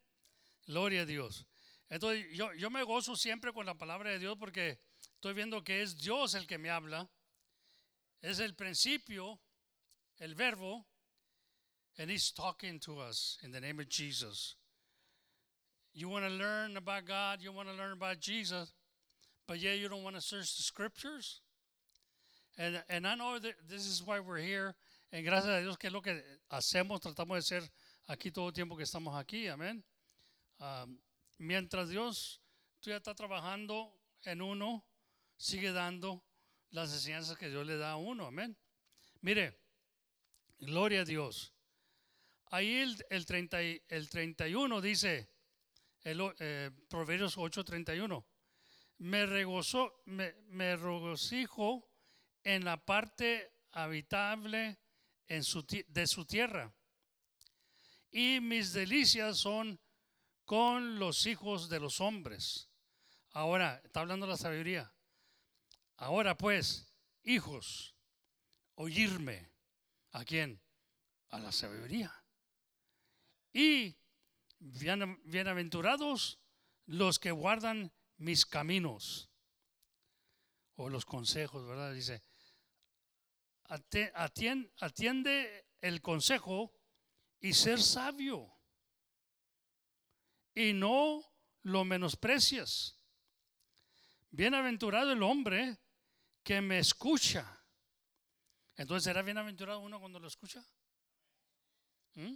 B: Gloria a Dios. Entonces yo, yo me gozo siempre con la palabra de Dios porque estoy viendo que es Dios el que me habla. Es el principio, el verbo, and He's talking to us in the name of Jesus. You want to learn about God, you want to learn about Jesus, but yeah, you don't want to search the scriptures. And, and I know that this is why we're here. En gracias a Dios que es lo que hacemos, tratamos de ser aquí todo el tiempo que estamos aquí, amén. Um, mientras Dios tú ya está trabajando en uno, sigue dando las enseñanzas que Dios le da a uno, amén. Mire, gloria a Dios. Ahí el, el, 30, el 31 dice, el, eh, Proverbios 8:31, me, regozo, me, me regocijo en la parte habitable en su, de su tierra. Y mis delicias son con los hijos de los hombres. Ahora, está hablando la sabiduría. Ahora pues, hijos, oírme. ¿A quién? A la sabiduría. Y bienaventurados los que guardan mis caminos. O los consejos, ¿verdad? Dice, atiende el consejo y ser sabio. Y no lo menosprecias. Bienaventurado el hombre que me escucha. Entonces, ¿será bienaventurado uno cuando lo escucha? ¿Mm?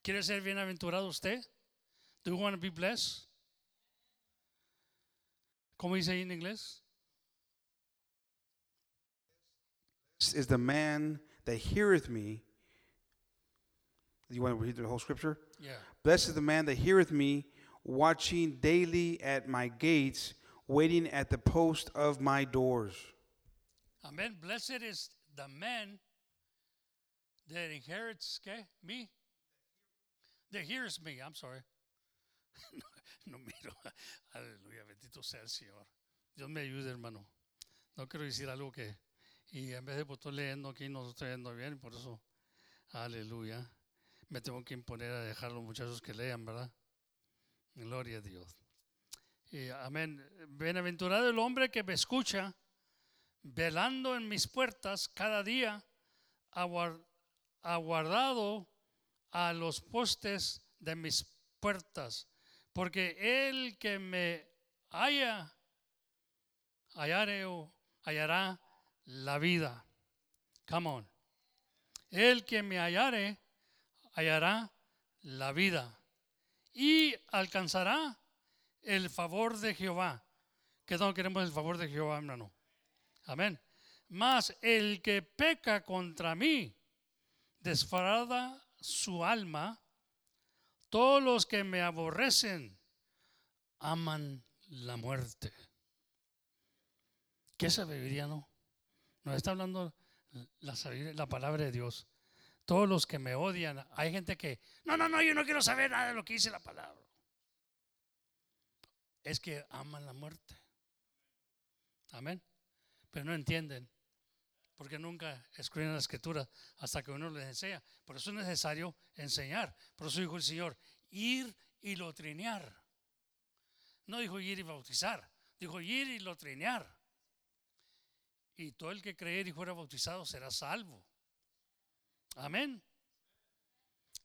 B: ¿Quiere ser bienaventurado usted? Do you want to be blessed? ¿Cómo dice ahí en inglés?
A: is the man that heareth me. You want to read the whole scripture?
B: Yeah.
A: Blessed is the man that heareth me, watching daily at my gates, waiting at the post of my doors.
B: Amen. Blessed is the man that inherits me. That hears me. I'm sorry. no, miro. Aleluya. Bendito sea el Señor. Dios me ayude, hermano. No quiero decir algo que Y en vez de pues, estoy leyendo aquí, no estoy leyendo bien, por eso, aleluya. Me tengo que imponer a dejar a los muchachos que lean, ¿verdad? Gloria a Dios. Y, amén. Bienaventurado el hombre que me escucha, velando en mis puertas cada día, aguardado a los postes de mis puertas. Porque el que me haya, o hallará la vida. Come on. El que me hallare, hallará la vida y alcanzará el favor de Jehová. Que no queremos el favor de Jehová, hermano. Amén. Mas el que peca contra mí, desfarada su alma. Todos los que me aborrecen aman la muerte. ¿Qué sabiduría, no? Nos está hablando la, la palabra de Dios. Todos los que me odian, hay gente que, no, no, no, yo no quiero saber nada de lo que dice la palabra. Es que aman la muerte. Amén. Pero no entienden. Porque nunca escriben la escritura hasta que uno les enseña. Por eso es necesario enseñar. Por eso dijo el Señor, ir y lotrinear. No dijo ir y bautizar. Dijo ir y lotrinear. Y todo el que creyera y fuera bautizado será salvo. Amén.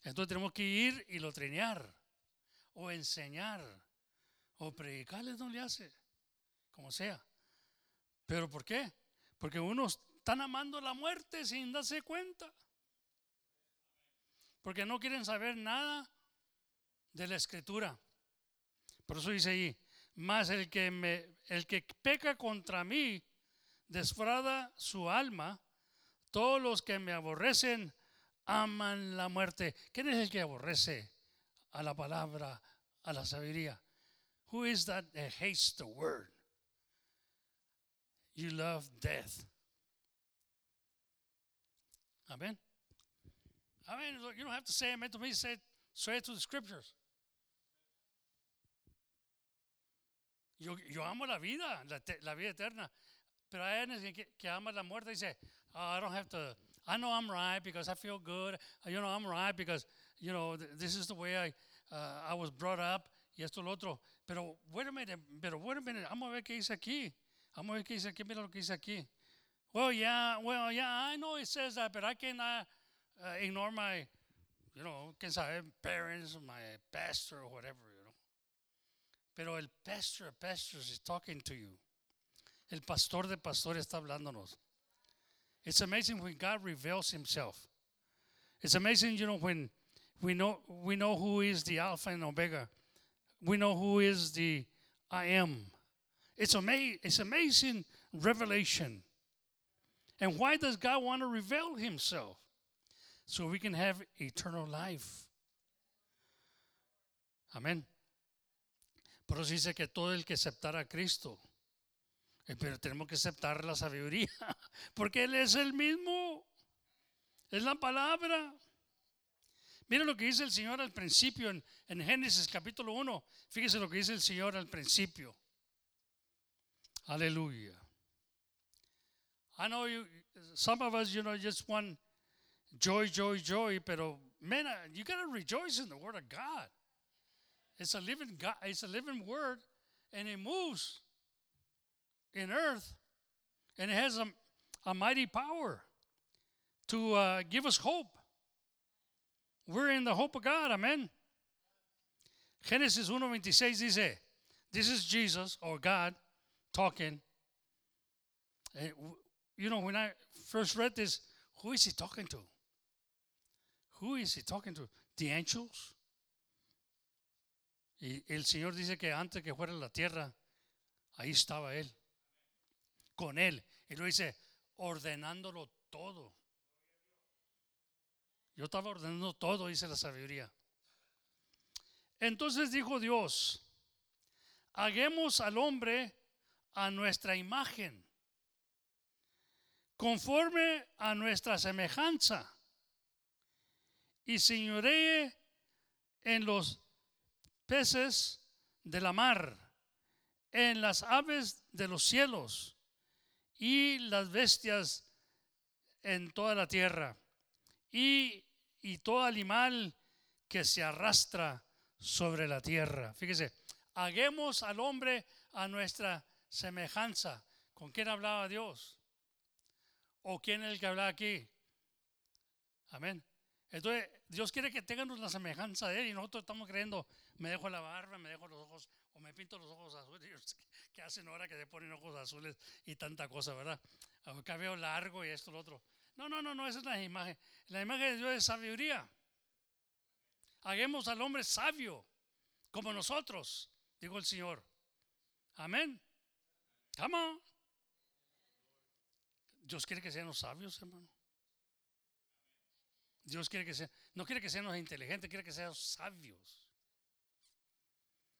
B: Entonces tenemos que ir y lotrinear. O enseñar. O predicarles no le hace. Como sea. ¿Pero por qué? Porque unos están amando la muerte sin darse cuenta. Porque no quieren saber nada de la escritura. Por eso dice ahí, más el que me el que peca contra mí desfrada su alma, todos los que me aborrecen aman la muerte. ¿Quién es el que aborrece a la palabra, a la sabiduría? Who is that that hates the word? You love death. Amen. Amen. You don't have to say amen to me. Say, it to the scriptures. Yo, yo amo la vida, la, la, vida eterna. Pero hay alguien que, que ama la muerte y dice, oh, I don't have to, I know I'm right because I feel good. You know, I'm right because, you know, this is the way I, uh, I was brought up y esto lo otro. Pero, wait a minute, pero, wait a minute, vamos a ver qué dice aquí. Vamos a ver qué dice aquí, mira lo que dice aquí. Well, yeah, well, yeah, I know it says that, but I cannot uh, ignore my, you know, can say parents, my pastor, or whatever, you know. Pero el pastor, pastor is talking to you. El pastor de pastores está hablándonos. It's amazing when God reveals Himself. It's amazing, you know, when we know we know who is the Alpha and Omega. We know who is the I am. It's amazing. It's amazing revelation. And why does God want to reveal Himself? So we can have eternal life. Amén. Pero dice que todo el que aceptara a Cristo, eh, pero tenemos que aceptar la sabiduría, porque Él es el mismo, es la palabra. Mira lo que dice el Señor al principio en, en Génesis capítulo 1. Fíjese lo que dice el Señor al principio. Aleluya. I know you, some of us, you know, just want joy, joy, joy, pero man, you got to rejoice in the Word of God. It's a living God, it's a living Word, and it moves in earth, and it has a, a mighty power to uh, give us hope. We're in the hope of God, amen. Genesis 1:26 dice, this is Jesus or God talking. You know, when I first read this, who is he talking to? Who is he talking to? The angels? Y el Señor dice que antes que fuera la tierra, ahí estaba Él. Con Él. Y lo dice, ordenándolo todo. Yo estaba ordenando todo, dice la sabiduría. Entonces dijo Dios, hagamos al hombre a nuestra imagen conforme a nuestra semejanza, y señoree en los peces de la mar, en las aves de los cielos y las bestias en toda la tierra, y, y todo animal que se arrastra sobre la tierra. Fíjese, hagamos al hombre a nuestra semejanza. ¿Con quién hablaba Dios? ¿O quién es el que habla aquí? Amén. Entonces, Dios quiere que tengamos la semejanza de Él y nosotros estamos creyendo, me dejo la barba, me dejo los ojos, o me pinto los ojos azules. ¿Qué hacen ahora que se ponen ojos azules y tanta cosa, verdad? O cabello largo y esto, lo otro. No, no, no, no, esa es la imagen. La imagen de Dios es sabiduría. Hagamos al hombre sabio, como nosotros. dijo el Señor. Amén. Come. Dios quiere que seamos sabios, hermano. Dios quiere que sea, no quiere que seamos inteligentes, quiere que seamos sabios.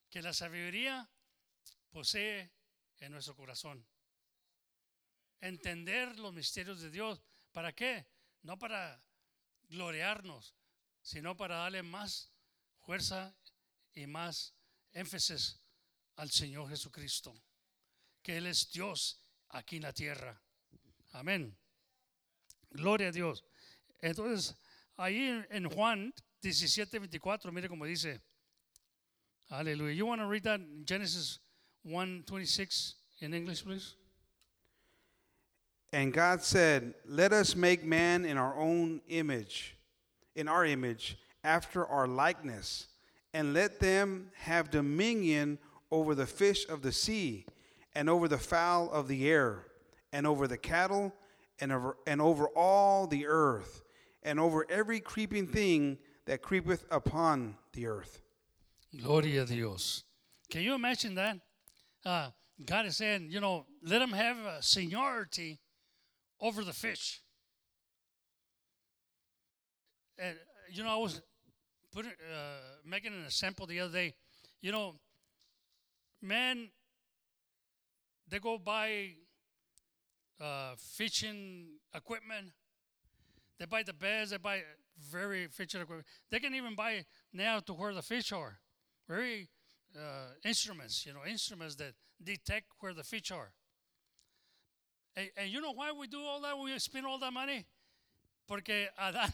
B: Que la sabiduría posee en nuestro corazón. Entender los misterios de Dios. ¿Para qué? No para gloriarnos, sino para darle más fuerza y más énfasis al Señor Jesucristo. Que Él es Dios aquí en la tierra. Amén. Gloria a Dios. Entonces, ahí en Juan 17, 24, mire cómo dice. Aleluya. You want to read that Genesis 1, 26 in English, please?
A: And God said, Let us make man in our own image, in our image, after our likeness, and let them have dominion over the fish of the sea, and over the fowl of the air, and over the cattle, and over, and over all the earth, and over every creeping thing that creepeth upon the earth.
B: Gloria a Dios. Can you imagine that? Uh, God is saying, you know, let them have a seniority over the fish. And, you know, I was putting, uh, making an example the other day. You know, men, they go buy uh, fishing equipment. They buy the beds. They buy very fishing equipment. They can even buy now to where the fish are. Very uh, instruments, you know, instruments that detect where the fish are. And, and you know why we do all that? We spend all that money. Porque Adán,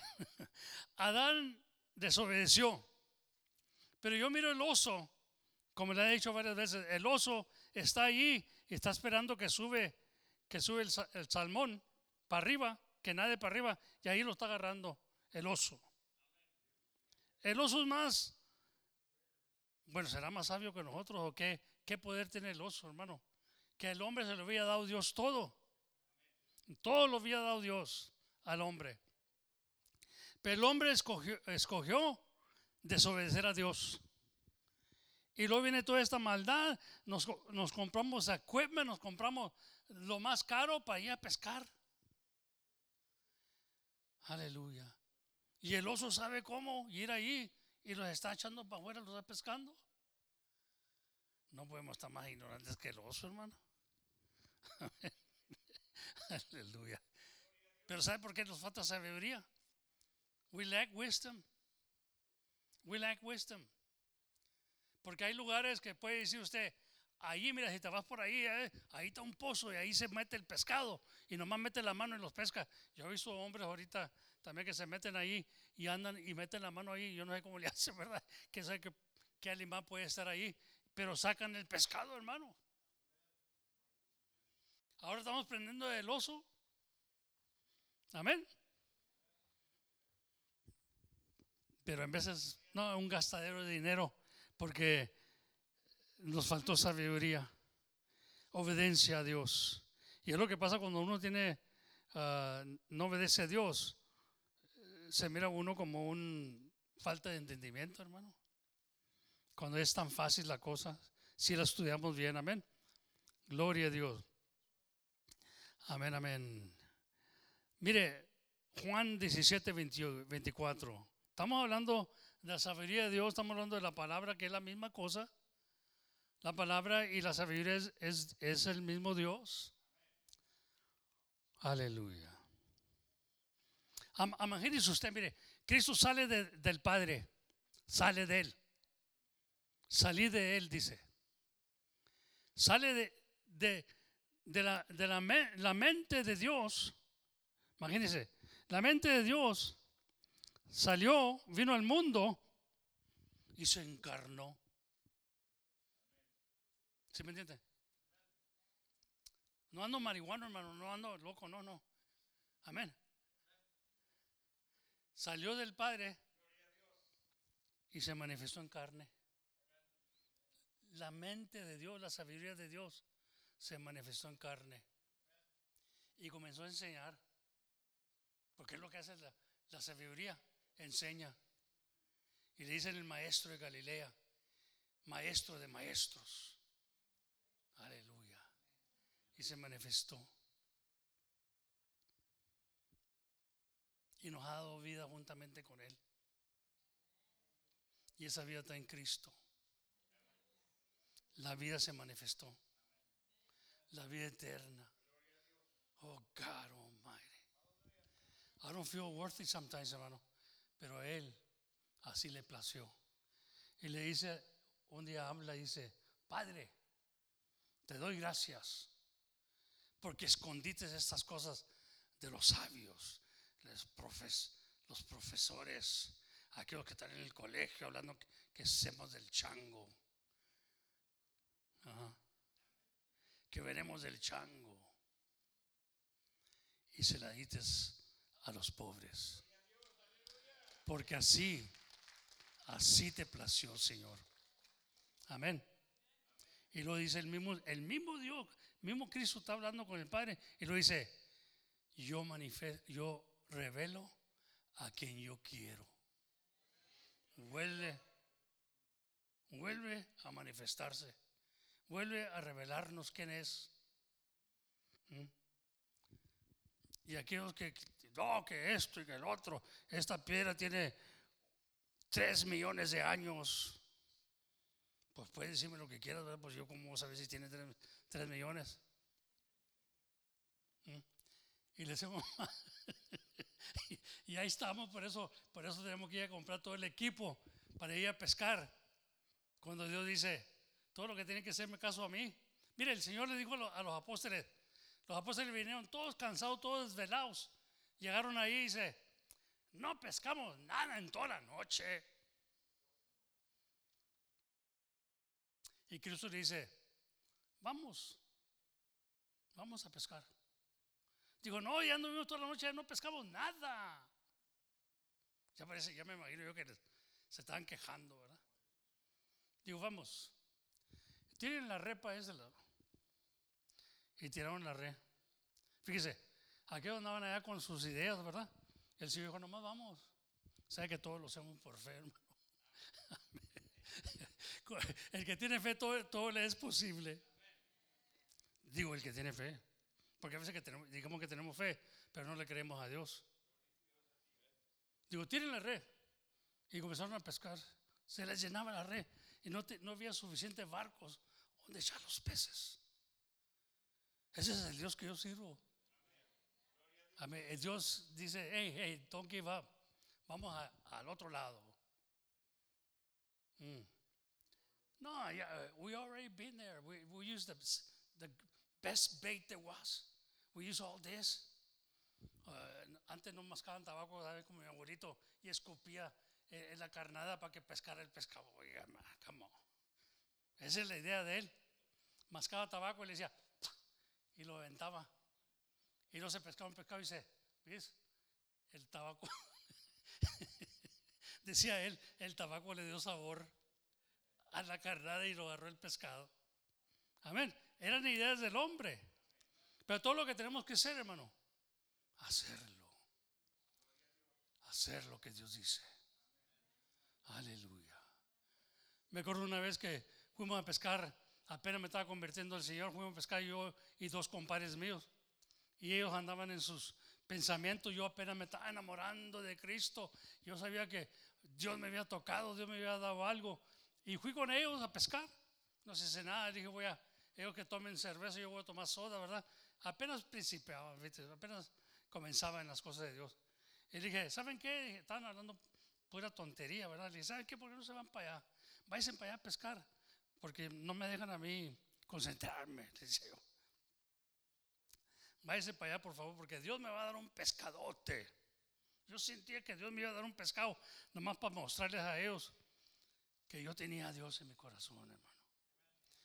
B: Adán desobedeció. Pero yo miro el oso, como le he dicho varias veces, el oso está allí y está esperando que sube, que sube el, sa- el salmón para arriba, que nade para arriba, y ahí lo está agarrando el oso. El oso es más, bueno, será más sabio que nosotros o qué, qué poder tiene el oso, hermano. Que el hombre se le había dado Dios todo. Todo lo había dado Dios al hombre. Pero el hombre escogió, escogió desobedecer a Dios. Y luego viene toda esta maldad. Nos, nos compramos equipment, nos compramos lo más caro para ir a pescar. Aleluya. Y el oso sabe cómo ir ahí y los está echando para afuera, los está pescando. No podemos estar más ignorantes que el oso, hermano. Aleluya. Pero ¿sabe por qué nos falta sabiduría? We lack wisdom. We lack wisdom. Porque hay lugares que puede decir usted, ahí, mira, si te vas por ahí, eh, ahí está un pozo y ahí se mete el pescado y nomás mete la mano y los pesca. Yo he visto hombres ahorita también que se meten ahí y andan y meten la mano ahí. Yo no sé cómo le hacen, ¿verdad? Que sabe que, qué animal puede estar ahí, pero sacan el pescado, hermano. Ahora estamos prendiendo el oso. Amén. Pero en veces, no, un gastadero de dinero porque nos faltó sabiduría, obediencia a Dios. Y es lo que pasa cuando uno tiene, ah, no obedece a Dios, se mira uno como un falta de entendimiento, hermano. Cuando es tan fácil la cosa, si la estudiamos bien, amén. Gloria a Dios. Amén, amén. Mire, Juan 17, 20 24. Estamos hablando de la sabiduría de Dios, estamos hablando de la palabra, que es la misma cosa. La palabra y la sabiduría es, es, el mismo Dios. Aleluya. Am- Imagínese usted, mire, Cristo sale de- del Padre, sale de Él. Salí de Él, dice. Sale de, de, de la, la, la mente de Dios. Imagínense, la mente de Dios salió, vino al mundo y se encarnó. ¿Sí me entiende? No ando marihuano, hermano, no ando loco, no, no. Amén. Salió del Padre y se manifestó en carne. La mente de Dios, la sabiduría de Dios se manifestó en carne y comenzó a enseñar. Porque es lo que hace la, la sabiduría, enseña. Y le dicen el maestro de Galilea. maestro de maestros. Aleluya. Y se manifestó. Y nos ha dado vida juntamente con Él. Y esa vida está en Cristo. La vida se manifestó. La vida eterna. Oh God Almighty. I don't feel worthy sometimes, hermano. Pero Él así le plació. Y le dice, un día habla y dice, Padre, te doy gracias porque escondiste estas cosas de los sabios, los, profes, los profesores, aquellos que están en el colegio hablando que, que del chango. Que veremos del chango. Y se la dices a los pobres. Porque así, así te plació, Señor. Amén. Y lo dice el mismo, el mismo Dios, mismo Cristo está hablando con el Padre y lo dice, yo manifiesto, yo revelo a quien yo quiero. Vuelve, vuelve a manifestarse, vuelve a revelarnos quién es. ¿Mm? Y aquellos que, no, que esto y que el otro, esta piedra tiene tres millones de años. Pues puede decirme lo que quieras, ¿verdad? pues yo como saber si tiene tres, millones. ¿Mm? Y le decimos, y, y ahí estamos, por eso, por eso tenemos que ir a comprar todo el equipo para ir a pescar. Cuando Dios dice, todo lo que tiene que hacerme caso a mí. Mire, el Señor le dijo a los, a los apóstoles, los apóstoles vinieron todos cansados, todos desvelados. Llegaron ahí y dice, no pescamos nada en toda la noche. Y Cristo le dice, vamos, vamos a pescar. Digo, no, ya anduvimos toda la noche, ya no pescamos nada. Ya parece, ya me imagino yo que se estaban quejando, ¿verdad? Digo, vamos. Tienen la red para ese lado. Y tiraron la red. Fíjese, aquellos andaban allá con sus ideas, ¿verdad? El Señor dijo, nomás vamos. Sabe que todos lo hacemos por fe, hermano. El que tiene fe, todo, le es posible. Digo, el que tiene fe. Porque a veces digamos que tenemos fe, pero no le creemos a Dios. Digo, tienen la red. Y comenzaron a pescar. Se les llenaba la red. Y no, había suficientes barcos donde echar los peces. Ese es el Dios que yo sirvo. El Dios dice, hey, hey, don't give up. Vamos al otro lado. Mm. No, yeah, uh, we already been there. We, we used the, the best bait there was. We use all this. Uh, antes no mascaban tabaco, ¿sabe? Como mi abuelito, y escupía eh, en la carnada para que pescara el pescado. Oiga, ma, come on. Esa es la idea de él. Mascaba tabaco y le decía, y lo aventaba. Y no se pescaba un pescado y dice, ¿ves? El tabaco. Decía él, el tabaco le dio sabor a la carnada y lo agarró el pescado. Amén. Eran ideas del hombre. Pero todo lo que tenemos que hacer, hermano, hacerlo. Hacer lo que Dios dice. Aleluya. Me acuerdo una vez que fuimos a pescar, apenas me estaba convirtiendo el Señor, fuimos a pescar yo y dos compadres míos. Y ellos andaban en sus pensamientos, yo apenas me estaba enamorando de Cristo. Yo sabía que Dios me había tocado, Dios me había dado algo. Y fui con ellos a pescar. No sé si nada, dije, voy a, ellos que tomen cerveza, yo voy a tomar soda, ¿verdad? Apenas principiaba, ¿viste? apenas comenzaba en las cosas de Dios. Y dije, ¿saben qué? Estaban hablando pura tontería, ¿verdad? Le dije, ¿saben qué? ¿Por qué no se van para allá? Váyanse para allá a pescar, porque no me dejan a mí concentrarme, decía yo. Váyase para allá, por favor, porque Dios me va a dar un pescadote. Yo sentía que Dios me iba a dar un pescado, nomás para mostrarles a ellos que yo tenía a Dios en mi corazón, hermano.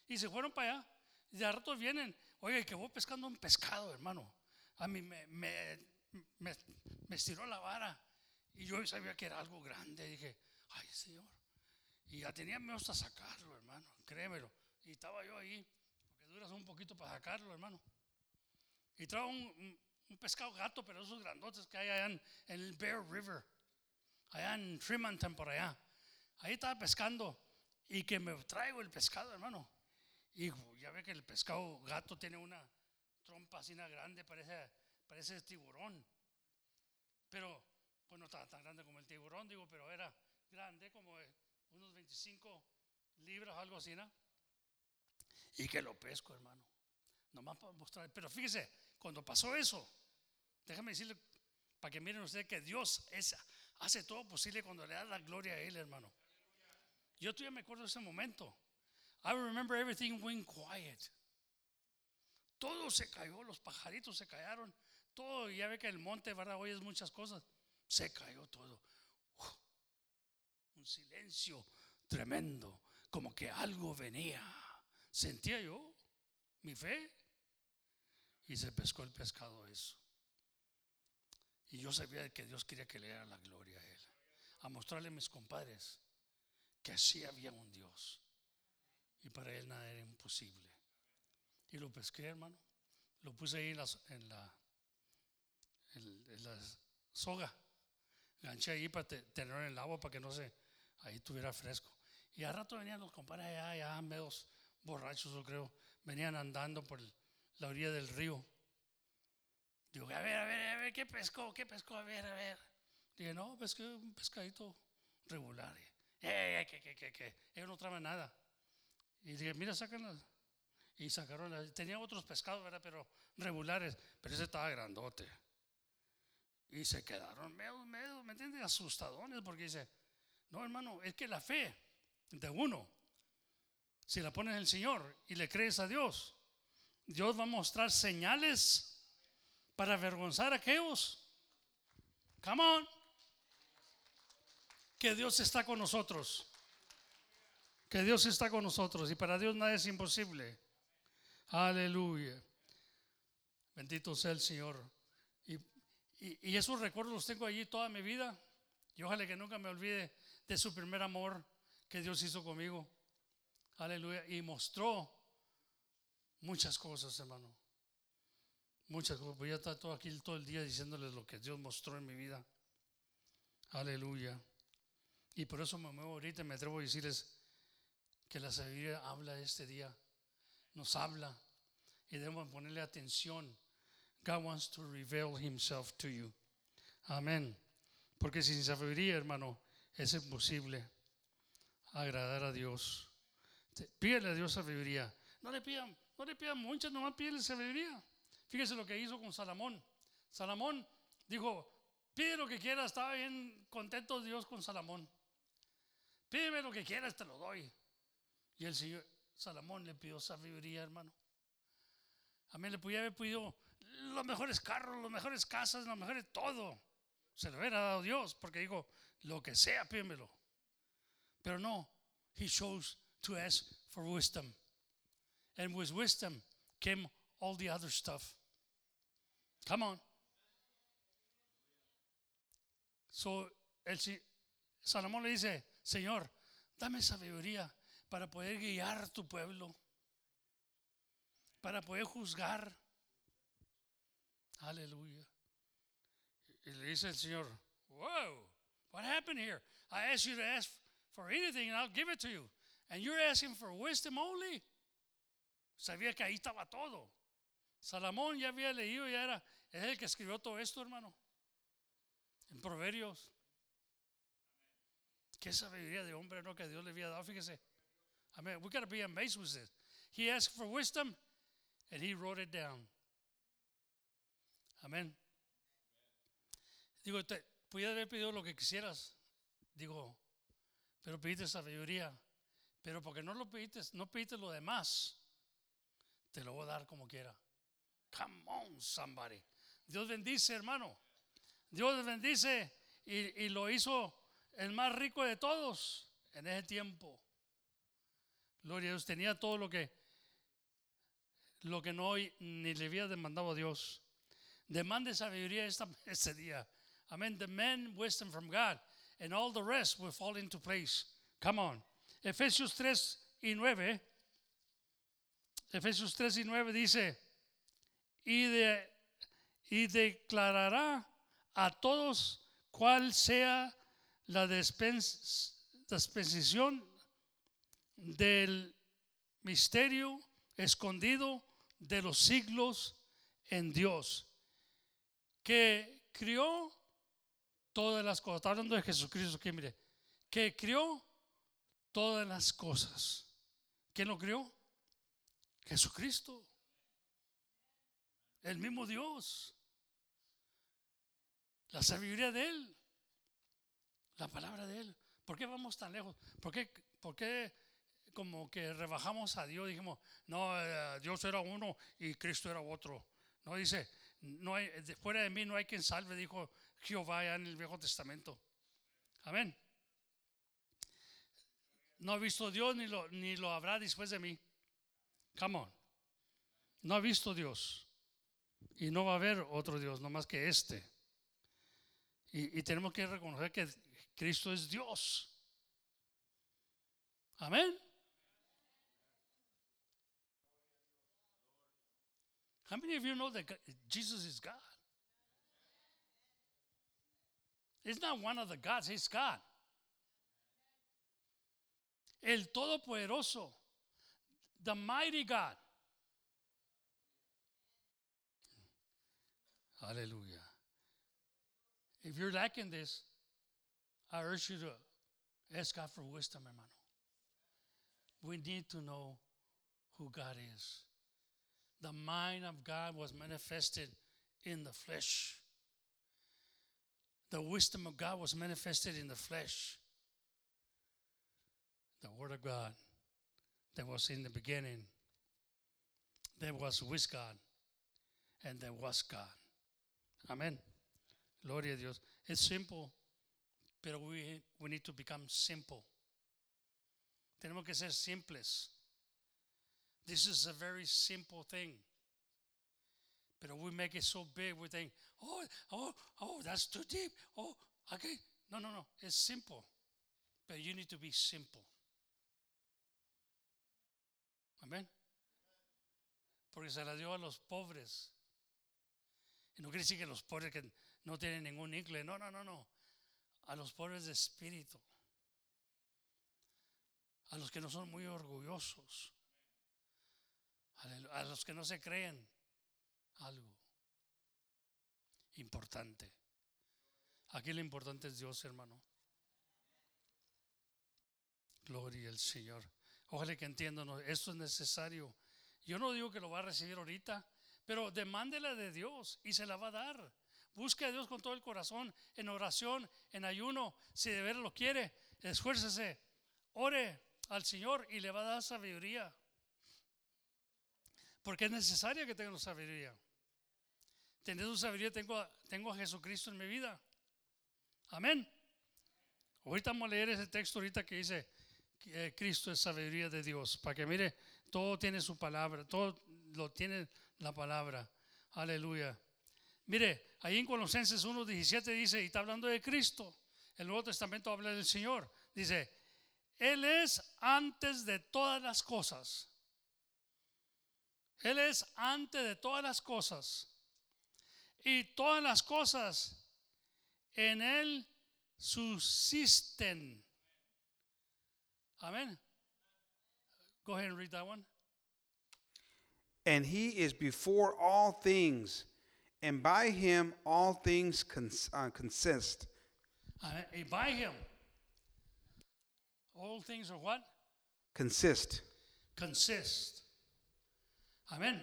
B: Y se fueron para allá. Y de rato vienen, oye, que voy pescando un pescado, hermano. A mí me, me, me, me estiró la vara. Y yo sabía que era algo grande. dije, ay, Señor. Y ya tenía miedo hasta sacarlo, hermano. Créemelo. Y estaba yo ahí, porque duras un poquito para sacarlo, hermano. Y trajo un, un- pescado gato, pero esos grandotes que hay allá en, en el Bear River, allá en Tremonton, por allá. Ahí estaba pescando Y que me traigo el pescado, hermano. Y ya ve que el pescado gato tiene una trompa así una grande, parece, parece tiburón. Pero, pues no estaba tan grande como el tiburón, digo, pero era grande, como unos 25 libras, algo así, ¿no? Y que lo pesco, hermano. Nomás para mostrar. Pero fíjese, cuando pasó eso, déjame decirle, para que miren ustedes que Dios es, hace todo posible cuando le da la gloria a Él, hermano. Yo todavía me acuerdo de ese momento. I remember everything went quiet. Todo se cayó, los pajaritos se cayeron, todo, ya ve que el monte, ¿verdad? Oyes muchas cosas. Se cayó todo. un silencio tremendo, como que algo venía. Sentía yo mi fe y se pescó el pescado eso. Y yo sabía que Dios quería que le diera la gloria a él, a mostrarle a mis compadres que así había un Dios y para él nada era imposible. Y lo pesqué, hermano. Lo puse ahí en la, en la, en, la soga. Ganché ahí para tener en el agua para que no se, ahí tuviera fresco. Y al rato venían los compadres allá, medios borrachos, yo creo. Venían andando por la orilla del río. Digo, a ver, a ver, a ver, ¿qué pescó? ¿Qué pescó? A ver, a ver. Dije, no, pesqué un pescadito regular. Eh, que, que, que, que. Ellos no traen nada. Y dije, mira, sácanlas. Y sacaron, tenía otros pescados, ¿verdad? Pero regulares, pero ese estaba grandote. Y se quedaron medio, medio, ¿me entiendes? Asustadones, porque dice, no, hermano, es que la fe de uno, si la pones en el Señor y le crees a Dios, Dios va a mostrar señales para avergonzar a aquellos. Come on. Que Dios está con nosotros. Que Dios está con nosotros y para Dios nada es imposible. Aleluya. Bendito sea el Señor. Y, esos recuerdos los tengo allí toda mi vida. Y ojalá que nunca me olvide de su primer amor que Dios hizo conmigo. Aleluya. Y mostró muchas cosas, hermano. Muchas cosas. Voy a estar todo aquí todo el día diciéndoles lo que Dios mostró en mi vida. Aleluya. Y por eso me muevo ahorita y me atrevo a decirles que la sabiduría habla este día nos habla y debemos ponerle atención. God wants to reveal himself to you. Amén. Porque sin sabiduría, hermano, es imposible agradar a Dios. Pídele a Dios sabiduría. No le pidan, no le pidan mucho, nomás pídele sabiduría. Fíjese lo que hizo con Salomón. Salomón dijo, pide lo que quieras, estaba bien contento Dios con Salomón. Pídeme lo que quieras, te lo doy. Y el Señor, Salomón le pidió sabiduría, hermano. A mí le podía haber pedido los mejores carros, las mejores casas, los mejores todo. Se lo hubiera dado Dios, porque digo, lo que sea, pídemelo. Pero no, he chose to ask for wisdom. And with wisdom came all the other stuff. Come on. So, el, Salomón le dice, Señor, dame sabiduría para poder guiar tu pueblo, para poder juzgar. Aleluya. Y le dice el Señor, whoa, what happened here? I asked you to ask for anything and I'll give it to you. And you're asking for wisdom only. Sabía que ahí estaba todo. Salomón ya había leído, ya era, es el que escribió todo esto, hermano. En Proverbios. Qué sabiduría de hombre, ¿no? Que Dios le había dado, fíjese. I mean, we got to be amazed with this. He asked for wisdom and he wrote it down. Amén. Digo, te pudiera haber pedido lo que quisieras. Digo, pero pediste sabiduría. Pero porque no lo pediste, no pediste lo demás, te lo voy a dar como quiera. Come on, somebody. Dios bendice, hermano. Dios bendice y, y lo hizo el más rico de todos en ese tiempo. Gloria a Dios, tenía todo lo que, lo que no ni le había demandado a Dios. Demande sabiduría esta, este día. Amén. Demand wisdom from God, and all the rest will fall into place. Come on. Efesios 3 y 9. Efesios 3 y 9 dice, y, de, y declarará a todos cuál sea la dispensación del misterio escondido de los siglos en Dios, que crió todas las cosas. Hablando de Jesucristo aquí, mire, que crió todas las cosas. ¿Quién lo crió? Jesucristo. El mismo Dios. La sabiduría de Él. La palabra de Él. ¿Por qué vamos tan lejos? ¿Por qué, por qué como que rebajamos a Dios? Dijimos, no, eh, Dios era uno y Cristo era otro. No dice, no hay, fuera de mí no hay quien salve, dijo Jehová en el Viejo Testamento. Amén. No ha visto Dios ni lo, ni lo habrá después de mí. Come on. No ha visto Dios. Y no va a haber otro Dios, no más que este. Y, y tenemos que reconocer que Cristo es Dios. Amén. How many of you know that Jesus is God? He's not one of the gods, he's God. El Todopoderoso, the mighty God. Hallelujah. If you're lacking this, I urge you to ask God for wisdom, hermano. We need to know who God is. The mind of God was manifested in the flesh. The wisdom of God was manifested in the flesh. The Word of God that was in the beginning, there was with God, and there was God. Amen. Gloria a Dios. It's simple, pero we, we need to become simple. Tenemos que ser simples. This is a very simple thing. But we make it so big, we think, oh, oh, oh, that's too deep. Oh, okay. No, no, no. It's simple. But you need to be simple. Amén. Porque se la dio a los pobres. Y no quiere decir que los pobres que no tienen ningún incle. No, no, no, no. A los pobres de espíritu. A los que no son muy orgullosos. A los que no se creen algo importante. Aquí lo importante es Dios, hermano. Gloria al Señor. Ojalá que entiendan, esto es necesario. Yo no digo que lo va a recibir ahorita, pero demándela de Dios y se la va a dar. Busque a Dios con todo el corazón, en oración, en ayuno, si de ver lo quiere, esfuércese, ore al Señor y le va a dar sabiduría. Porque es necesaria que tenga sabiduría. Teniendo sabiduría, tengo, tengo a Jesucristo en mi vida. Amén. Ahorita vamos a leer ese texto ahorita que dice que Cristo es sabiduría de Dios. Para que mire, todo tiene su palabra, todo lo tiene la palabra. Aleluya. Mire, ahí en Colosenses 1.17 dice, y está hablando de Cristo. El Nuevo Testamento habla del Señor. Dice, Él es antes de todas las cosas. Él es antes de todas las cosas. Y todas las cosas en Él subsisten. Amén. Go ahead and read that one.
A: And he is before all things, and by him all things cons- uh, consist.
B: Amén. Y by him, all things are what?
A: Consist.
B: Consist. Amén.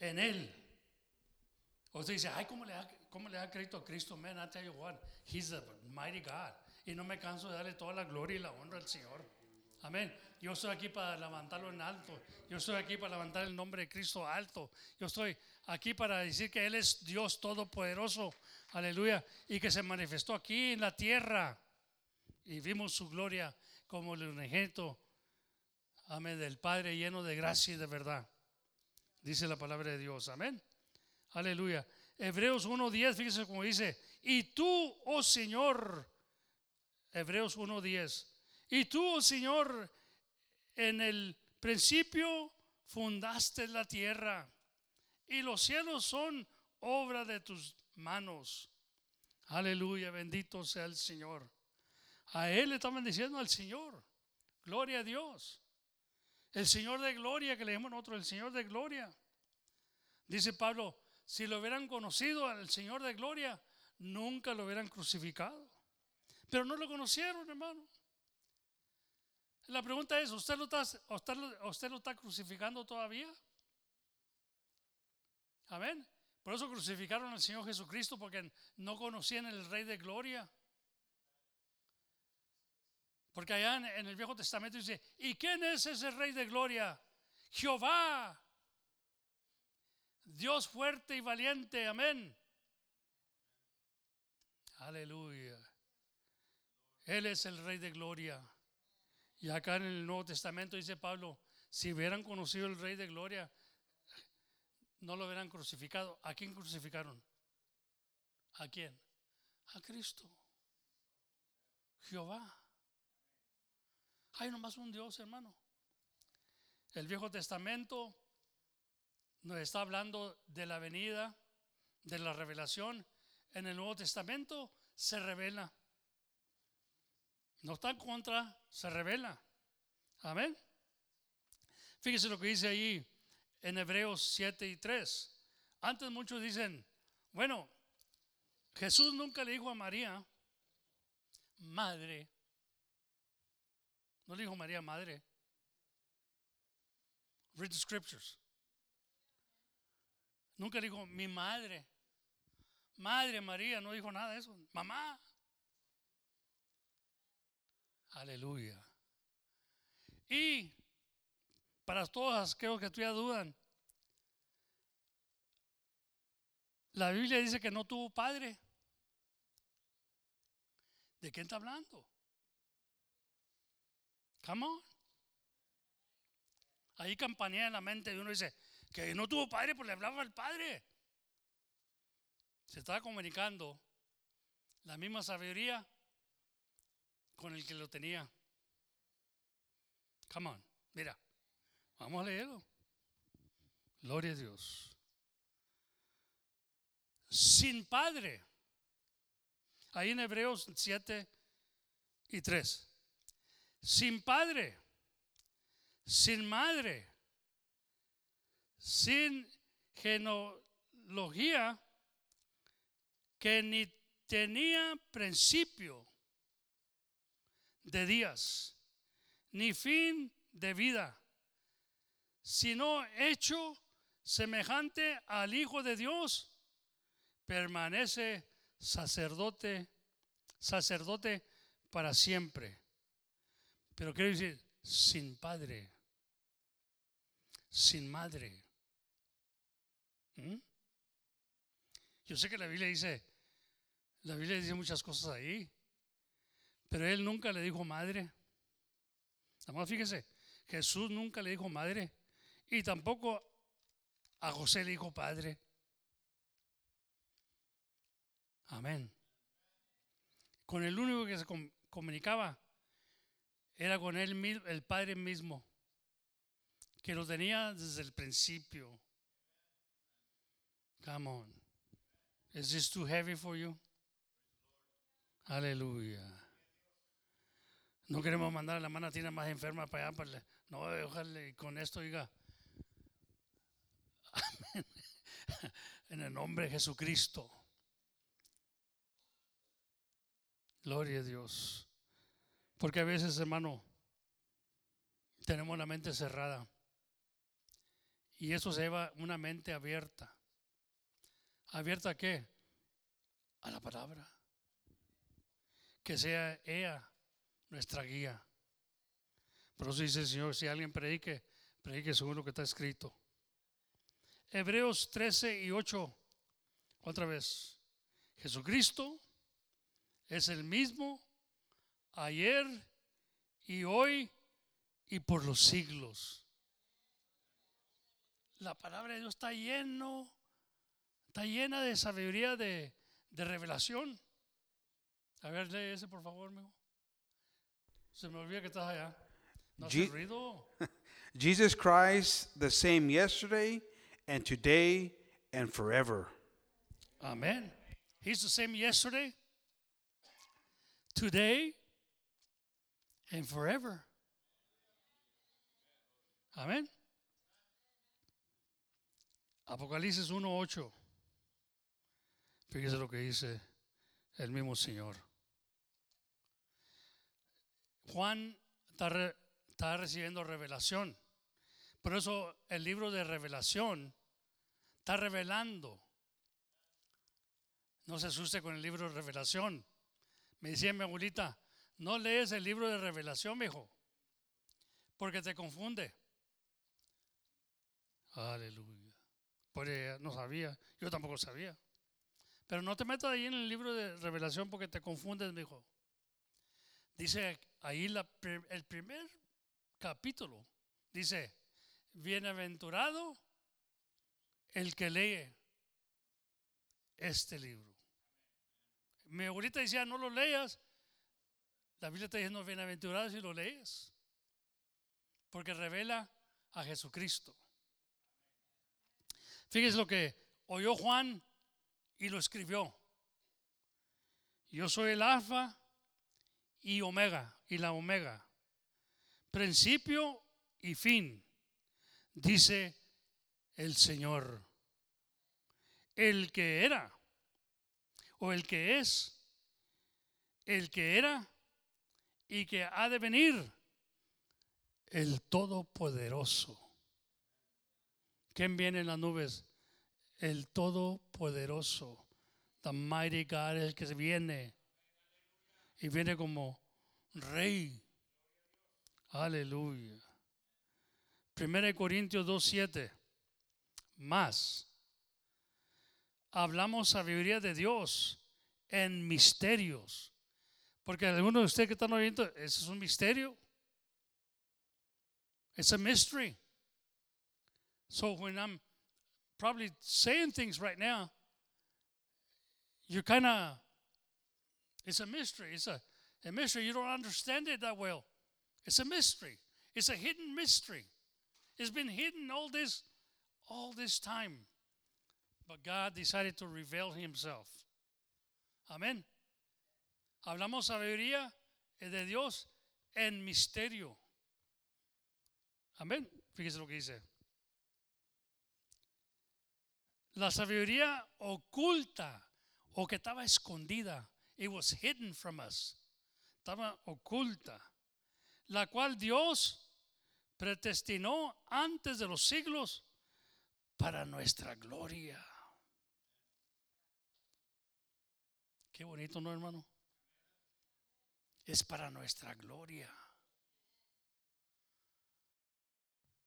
B: En él. Usted dice, ay, ¿cómo le da, cómo le da crédito a Cristo? Man, I tell you what, he's a mighty God. Y no me canso de darle toda la gloria y la honra al Señor. Amén. Yo estoy aquí para levantarlo en alto. Yo estoy aquí para levantar el nombre de Cristo alto. Yo estoy aquí para decir que Él es Dios todopoderoso. Aleluya. Y que se manifestó aquí en la tierra. Y vimos su gloria como el unigénito. Amén. Del Padre lleno de gracia y de verdad. Dice la palabra de Dios. Amén. Aleluya. Hebreos 1.10, fíjese como dice. Y tú, oh Señor. Hebreos 1.10. Y tú, oh Señor, en el principio fundaste la tierra y los cielos son obra de tus manos. Aleluya, bendito sea el Señor. A Él le estaban diciendo al Señor. Gloria a Dios. El Señor de gloria, que le llamamos nosotros, el Señor de gloria. Dice Pablo, si lo hubieran conocido al Señor de gloria, nunca lo hubieran crucificado. Pero no lo conocieron, hermano. La pregunta es, ¿usted lo está, usted, lo- está crucificando todavía? Amén. Por eso crucificaron al Señor Jesucristo, porque no conocían el Rey de Gloria. Porque allá en, en el Viejo Testamento dice, ¿y quién es ese Rey de Gloria? Jehová, Dios fuerte y valiente, amén. Aleluya. Él es el Rey de Gloria. Y acá en el Nuevo Testamento dice Pablo, si hubieran conocido el Rey de Gloria, no lo hubieran crucificado. ¿A quién crucificaron? ¿A quién? A Cristo. Jehová. Hay nomás un Dios, hermano. El Viejo Testamento nos está hablando de la venida, de la revelación. En el Nuevo Testamento se revela. No está en contra, se revela. Amén. Fíjese lo que dice ahí en Hebreos 7 y 3. Antes muchos dicen, bueno, Jesús nunca le dijo a María, madre. No le dijo María madre. Read the scriptures. Nunca le dijo mi madre. Madre María, no dijo nada de eso. Mamá. Aleluya. Y para todos aquellos que todavía dudan, la Biblia dice que no tuvo padre. ¿De quién está hablando? Come on. Ahí campanea en la mente de uno y dice que no tuvo padre, pues le hablaba al padre. Se estaba comunicando la misma sabiduría con el que lo tenía. Come on, mira, vamos a leerlo. Gloria a Dios. Sin padre. Ahí en Hebreos 7 y 3. Sin padre, sin madre, sin genealogía que ni tenía principio de días, ni fin de vida, sino hecho semejante al Hijo de Dios, permanece sacerdote, sacerdote para siempre. Pero quiero decir, sin padre, sin madre. ¿Mm? Yo sé que la Biblia dice, la Biblia dice muchas cosas ahí, pero él nunca le dijo madre. Además, fíjese, Jesús nunca le dijo madre y tampoco a José le dijo padre. Amén. Con el único que se com- comunicaba era con él, el Padre mismo, que lo tenía desde el principio. Come on. Is this too heavy for you? Aleluya. No queremos mandar a la manatina más enferma para allá. para la- no, ojalá y con esto diga. En el nombre de Jesucristo. Gloria a Dios. Porque a veces, hermano, tenemos la mente cerrada. Y eso se lleva una mente abierta. ¿Abierta a qué? A la palabra. Que sea ella nuestra guía. Por eso dice el Señor, si alguien predique, predique según lo que está escrito. Hebreos 13 y 8, otra vez. Jesucristo es el mismo ayer y hoy y por los siglos. La palabra de Dios está lleno, está llena de sabiduría, de, de revelación. A ver, lee ese por favor, amigo. Se me olvida que estás allá. No hace
A: Je-. Jesus Christ, the same yesterday and today and forever.
B: Amen. He's the same yesterday, today, and forever. Amén. Apocalipsis 1.8. Fíjese lo que dice el mismo Señor. Juan está, re- está recibiendo revelación. Por eso el libro de revelación está revelando. No se asuste con el libro de revelación. Me decía mi abuelita, no lees el libro de revelación, hijo, porque te confunde. Aleluya. Pues no sabía, yo tampoco sabía. Pero no te metas ahí en el libro de revelación porque te confundes, mi hijo. Dice ahí el primer capítulo, dice, bienaventurado el que lee este libro. Mi abuelita decía, no lo leas. La Biblia está diciendo, bienaventurado si lo lees. Porque revela a Jesucristo. Fíjese lo que oyó Juan y lo escribió. Yo soy el alfa y omega, y la omega. Principio y fin, dice el Señor. El que era, o el que es, el que era y que ha de venir, el Todopoderoso. ¿Quién viene en las nubes? El Todopoderoso. The mighty God, el que viene. Y viene como rey. Aleluya. 1 Corintios 2.7. Más. Hablamos sabiduría de Dios en misterios. Porque algunos de ustedes que están oyendo, ese es un misterio. It's a mystery. So when I'm probably saying things right now, you're kind of, it's a mystery. It's a, a mystery. You don't understand it that well. It's a mystery. It's a hidden mystery. It's been hidden all this, all this time. But God decided to reveal Himself. Amén. Hablamos sabiduría eh, de Dios en misterio. Amén. Fíjese lo que dice. La sabiduría oculta o que estaba escondida. It was hidden from us. Estaba oculta. La cual Dios predestinó antes de los siglos para nuestra gloria. Qué bonito, ¿no, hermano? Es para nuestra gloria.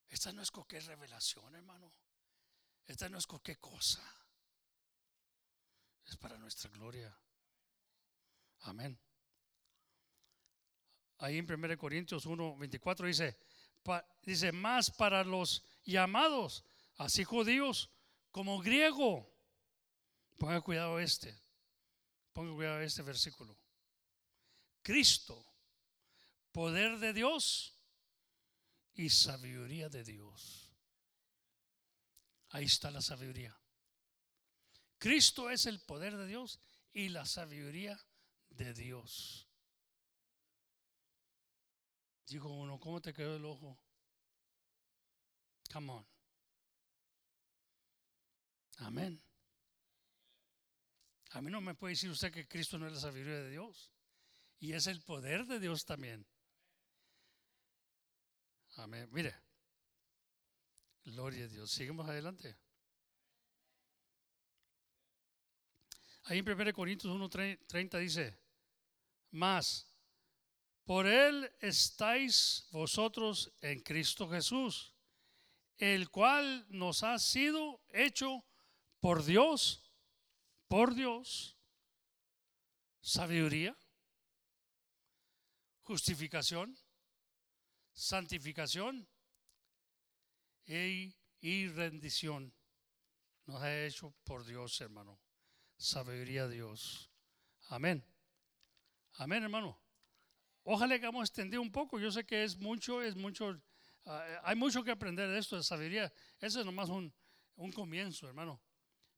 B: Esta no es cualquier revelación, hermano. Esta no es cualquier cosa. Es para nuestra gloria. Amén. Ahí en 1 Corintios 1, 24 dice, dice, más para los llamados, así judíos como griego. Ponga cuidado este. Ponga cuidado este versículo. Cristo, poder de Dios y sabiduría de Dios. Ahí está la sabiduría. Cristo es el poder de Dios y la sabiduría de Dios. Dijo uno, ¿cómo te quedó el ojo? Come on. Amén. A mí no me puede decir usted que Cristo no es la sabiduría de Dios. Y es el poder de Dios también. Amén. Mire. Gloria a Dios. Seguimos adelante. Ahí en 1 Corintios 1.30 dice, más, por él estáis vosotros en Cristo Jesús, el cual nos ha sido hecho por Dios, por Dios, sabiduría, justificación, santificación y, y rendición. Nos ha hecho por Dios, hermano. Sabiduría Dios. Amén. Amén, hermano. Ojalá que hemos extendido un poco. Yo sé que es mucho, es mucho. ah, hay mucho que aprender de esto, de sabiduría. Eso es nomás un, un comienzo, hermano.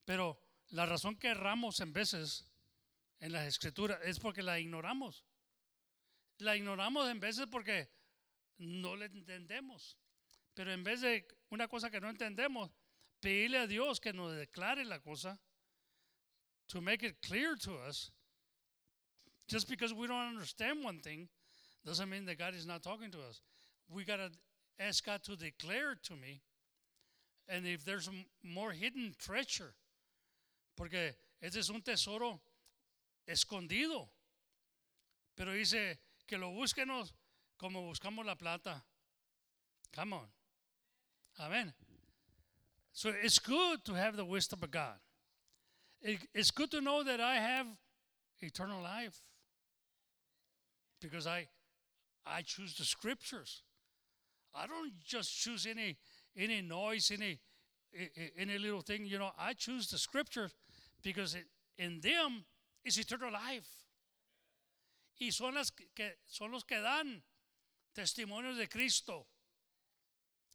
B: Pero la razón que erramos en veces en las escrituras es porque la ignoramos. La ignoramos en veces porque no la entendemos. Pero en vez de una cosa que no entendemos, pedirle a Dios que nos declare la cosa, to make it clear to us, just because we don't understand one thing, doesn't mean that God is not talking to us. We got to ask God to declare to me. And if there's more hidden treasure, porque ese es un tesoro escondido. Pero dice que lo búsquenos como buscamos la plata. Come on. Amen. So it's good to have the wisdom of God. It- it's good to know that I have eternal life because I I choose the scriptures. I don't just choose any any noise, any any little thing. You know, I choose the scriptures because it, in them is eternal life. Y son las que- son los que dan testimonios de Cristo.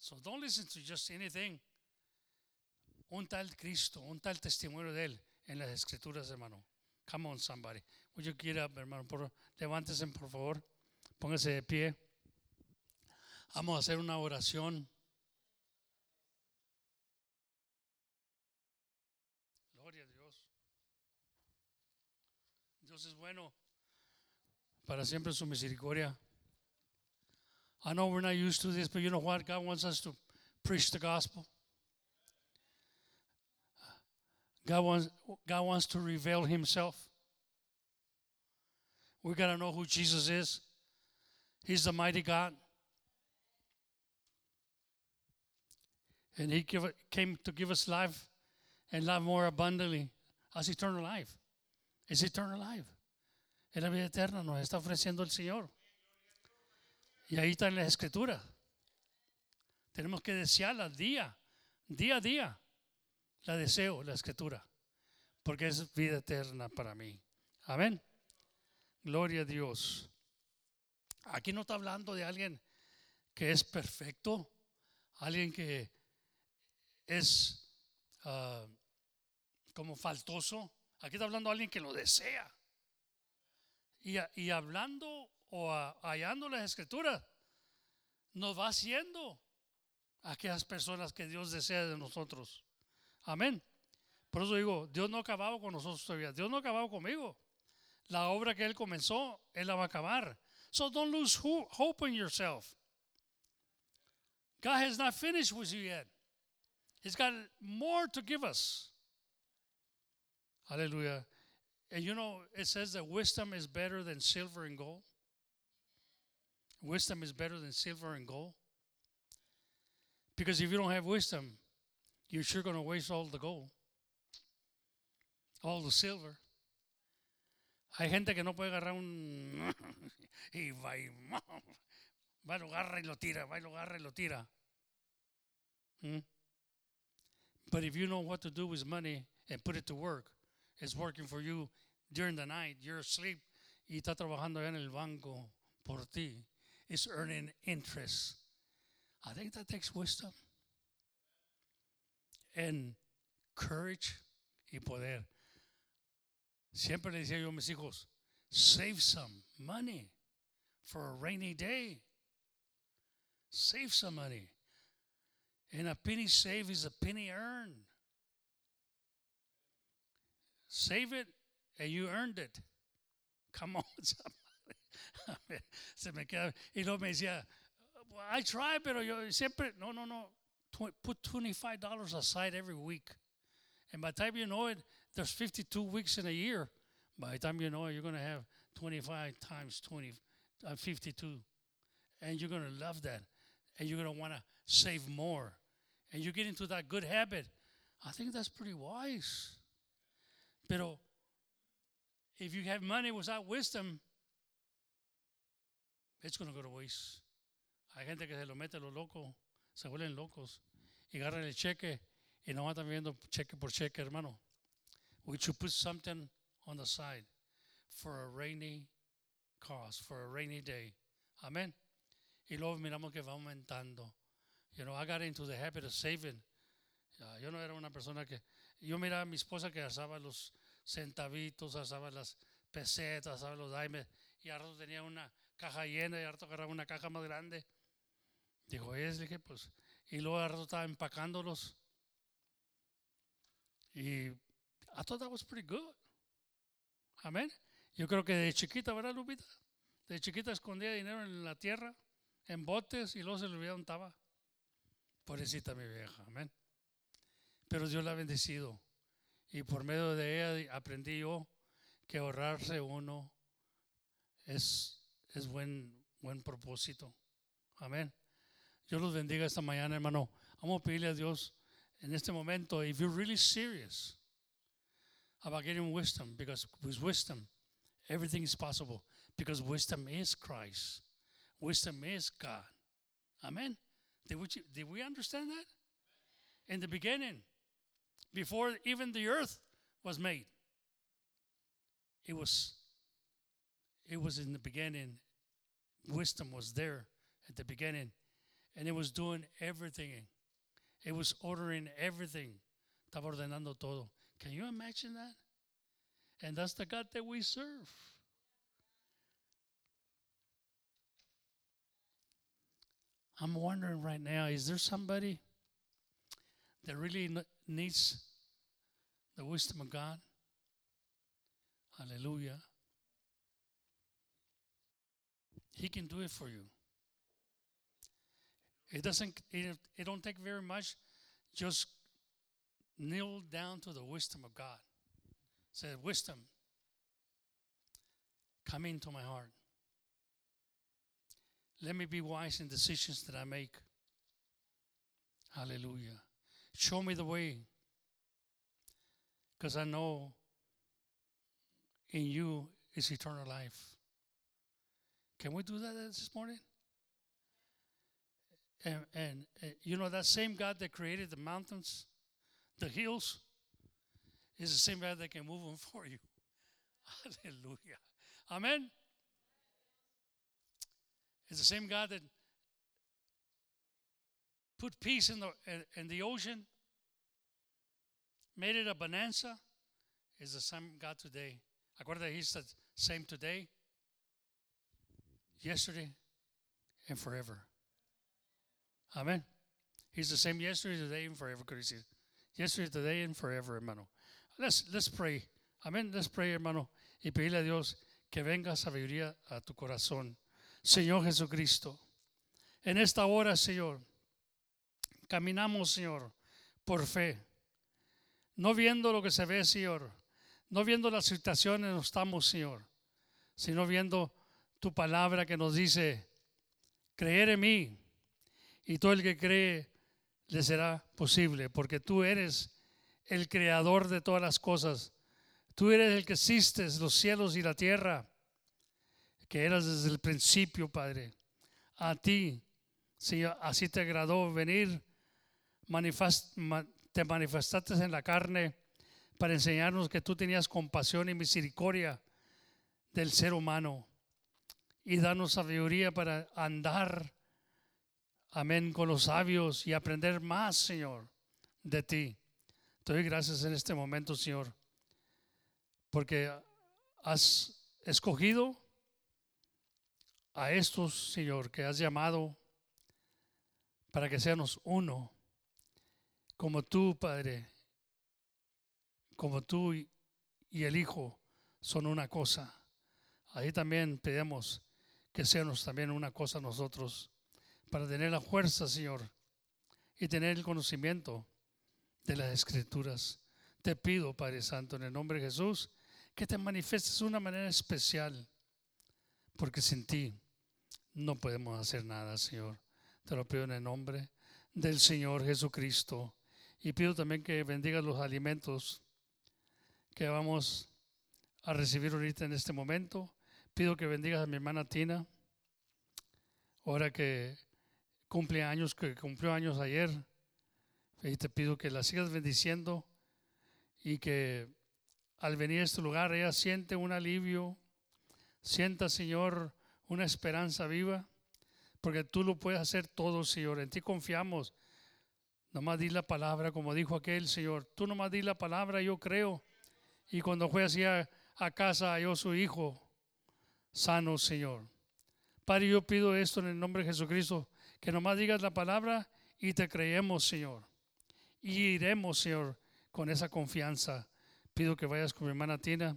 B: So don't listen to just anything. Un tal Cristo, un tal testimonio de él en las escrituras, hermano. Come on, somebody. You get up, hermano? Por, levántese, por favor. Póngase de pie. Vamos a hacer una oración. Gloria a Dios. Dios es bueno. Para siempre su misericordia. I know we're not used to this, but you know what? God wants us to preach the gospel. God wants, God wants to reveal himself. We got to know who Jesus is. He's the mighty God. And he came to give us life and life more abundantly as eternal life. It's eternal life. Es la vida eterna nos está ofreciendo el Señor. Y ahí está en la escritura. Tenemos que desearla día, día a día. La deseo, la escritura. Porque es vida eterna para mí. Amén. Gloria a Dios. Aquí no está hablando de alguien que es perfecto, alguien que es ah, como faltoso. Aquí está hablando de alguien que lo desea. Y, y hablando o hallando las escrituras, nos va haciendo aquellas personas que Dios desea de nosotros. Amén. Por eso digo, Dios no ha acabado con nosotros todavía. Dios no ha acabado conmigo. La obra que Él comenzó, Él la va a acabar. So don't lose hope in yourself. God has not finished with you yet. He's got more to give us. Hallelujah. And you know, it says that wisdom is better than silver and gold. Wisdom is better than silver and gold. Because if you don't have wisdom, you're sure going to waste all the gold, all the silver. Hay gente que no puede agarrar un. y va y. Va lo agarra y lo tira, va y lo agarra y lo tira. Hmm? But if you know what to do with money and put it to work, it's working for you during the night. You're asleep y está trabajando allá en el banco por ti. It's earning interest. I think that takes wisdom and courage y poder. Siempre le decía yo a mis hijos, save some money for a rainy day. Save some money. And a penny saved is a penny earned. Save it and you earned it. Come on, somebody. Se me queda. Y luego me decía, "Well, I try, pero yo siempre, no, no, no. Put $25 aside every week. And by the time you know it, there's 52 weeks in a year. By the time you know it, you're going to have 25 times 20, uh, 52. And you're going to love that. And you're going to want to save more. And you get into that good habit. I think that's pretty wise. Pero if you have money without wisdom, it's going to go to waste. Hay gente que se lo mete a lo loco, se vuelven locos y agarran el cheque y no están viendo cheque por cheque, hermano. We should put something on the side for a rainy cause, for a rainy day. Amen. Y luego miramos que va aumentando. You know, I got into the habit of saving. Ya, yo no era una persona que. Yo miraba a mi esposa que asaba los centavitos, asaba las pesetas, asaba los daimes, y a rato tenía una caja llena y a rato agarraba una caja más grande. Dijo, es, dije, pues y luego al rato estaba empacándolos. Y I thought that was pretty good. Amén. Yo creo que de chiquita, ¿verdad, Lupita? De chiquita escondía dinero en la tierra, en botes, y luego se le olvidaba estaba. Pobrecita mi vieja, amén. Pero Dios la ha bendecido. Y por medio de ella aprendí yo que ahorrarse uno es, es buen, buen propósito. Amén. Dios los bendiga esta mañana, hermano. Vamos a pedirle a Dios en este momento, if you're really serious about getting wisdom, because with wisdom, everything is possible, because wisdom is Christ. Wisdom is God. Amen. Did we, did we understand that? In the beginning, before even the earth was made, it was it was in the beginning. Wisdom was there at the beginning, and it was doing everything. It was ordering everything. Estaba ordenando todo. Can you imagine that? And that's the God that we serve. I'm wondering right now is there somebody that really needs the wisdom of God? Hallelujah. He can do it for you. It doesn't it, it don't take very much. Just kneel down to the wisdom of God. Say, wisdom, come into my heart. Let me be wise in decisions that I make. Hallelujah. Show me the way. Because I know in you is eternal life. Can we do that this morning? And, and, uh, you know, that same God that created the mountains, the hills, is the same God that can move them for you. Hallelujah. Amen. It's the same God that put peace in the in, the ocean, made it a bonanza. Is the same God today. Acuerda, He's the same today, yesterday, and forever. Amen. He's the same yesterday, today, and forever. Could Yesterday, today, and forever, hermano. Let's let's pray. Amén. Let's pray, hermano, y pedirle a Dios que venga sabiduría a tu corazón. Señor Jesucristo, en esta hora, Señor, caminamos, Señor, por fe, no viendo lo que se ve, Señor, no viendo las situaciones no estamos, Señor, sino viendo tu palabra que nos dice, creer en mí, y todo el que cree le será posible, porque tú eres el creador de todas las cosas. Tú eres el que existes los cielos y la tierra, que eras desde el principio, Padre. A ti, Señor, así te agradó venir, te manifestaste en la carne para enseñarnos que tú tenías compasión y misericordia del ser humano y darnos sabiduría para andar, amén, con los sabios y aprender más, Señor, de ti. Te doy gracias en este momento, Señor, porque has escogido a estos, Señor, que has llamado para que seamos uno, como tú, Padre, como tú y el Hijo son una cosa. Ahí también pedimos que seamos también una cosa nosotros, para tener la fuerza, Señor, y tener el conocimiento de las Escrituras. Te pido, Padre Santo, en el nombre de Jesús, que te manifiestes de una manera especial, porque sin ti no podemos hacer nada, Señor. Te lo pido en el nombre del Señor Jesucristo. Y pido también que bendigas los alimentos que vamos a recibir ahorita en este momento. Pido que bendigas a mi hermana Tina, ahora que cumple años, que cumplió años ayer. Y te pido que la sigas bendiciendo y que al venir a este lugar ella siente un alivio, sienta, Señor, una esperanza viva, porque tú lo puedes hacer todo, Señor. En ti confiamos. Nomás di la palabra, como dijo aquel Señor. Tú nomás di la palabra, yo creo. Y cuando fue así a, a casa, halló su hijo sano, Señor. Padre, yo pido esto en el nombre de Jesucristo, que nomás digas la palabra y te creemos, Señor. Y iremos, Señor, con esa confianza. Pido que vayas con mi hermana Tina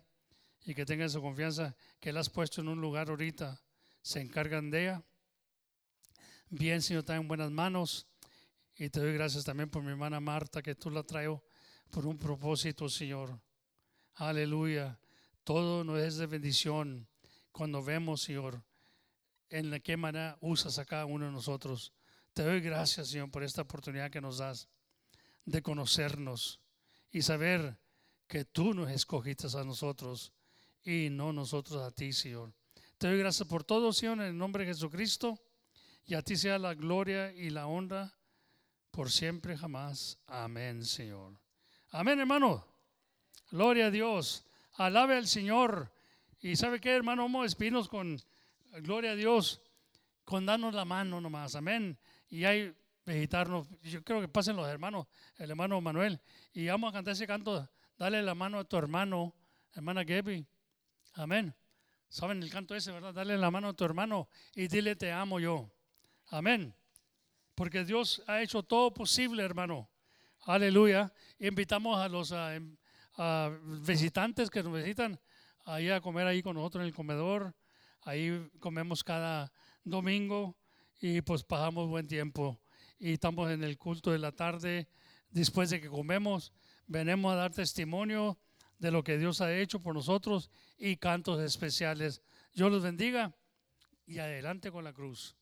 B: y que tengas esa confianza que la has puesto en un lugar ahorita. Se encargan de ella. Bien, Señor, está en buenas manos. Y te doy gracias también por mi hermana Marta, que tú la traigo por un propósito, Señor. Aleluya. Todo no es de bendición cuando vemos, Señor, en la qué manera usas a cada uno de nosotros. Te doy gracias, Señor, por esta oportunidad que nos das de conocernos y saber que tú nos escogiste a nosotros y no nosotros a ti, Señor. Te doy gracias por todo, Señor, en el nombre de Jesucristo. Y a ti sea la gloria y la honra por siempre jamás. Amén, Señor. Amén, hermano. Gloria a Dios. Alabe al Señor. Y sabe qué, hermano, vamos a con gloria a Dios, con darnos la mano nomás. Amén. Y hay visitarnos. Yo creo que pasen los hermanos, el hermano Manuel. Y vamos a cantar ese canto. Dale la mano a tu hermano, hermana Gaby. Amén. ¿Saben el canto ese, verdad? Dale la mano a tu hermano y dile te amo yo. Amén. Porque Dios ha hecho todo posible, hermano. Aleluya. Invitamos a los a, visitantes que nos visitan ahí a comer ahí con nosotros en el comedor. Ahí comemos cada domingo y pues pasamos buen tiempo. Y estamos en el culto de la tarde. Después de que comemos, venimos a dar testimonio de lo que Dios ha hecho por nosotros y cantos especiales. Dios los bendiga y adelante con la cruz.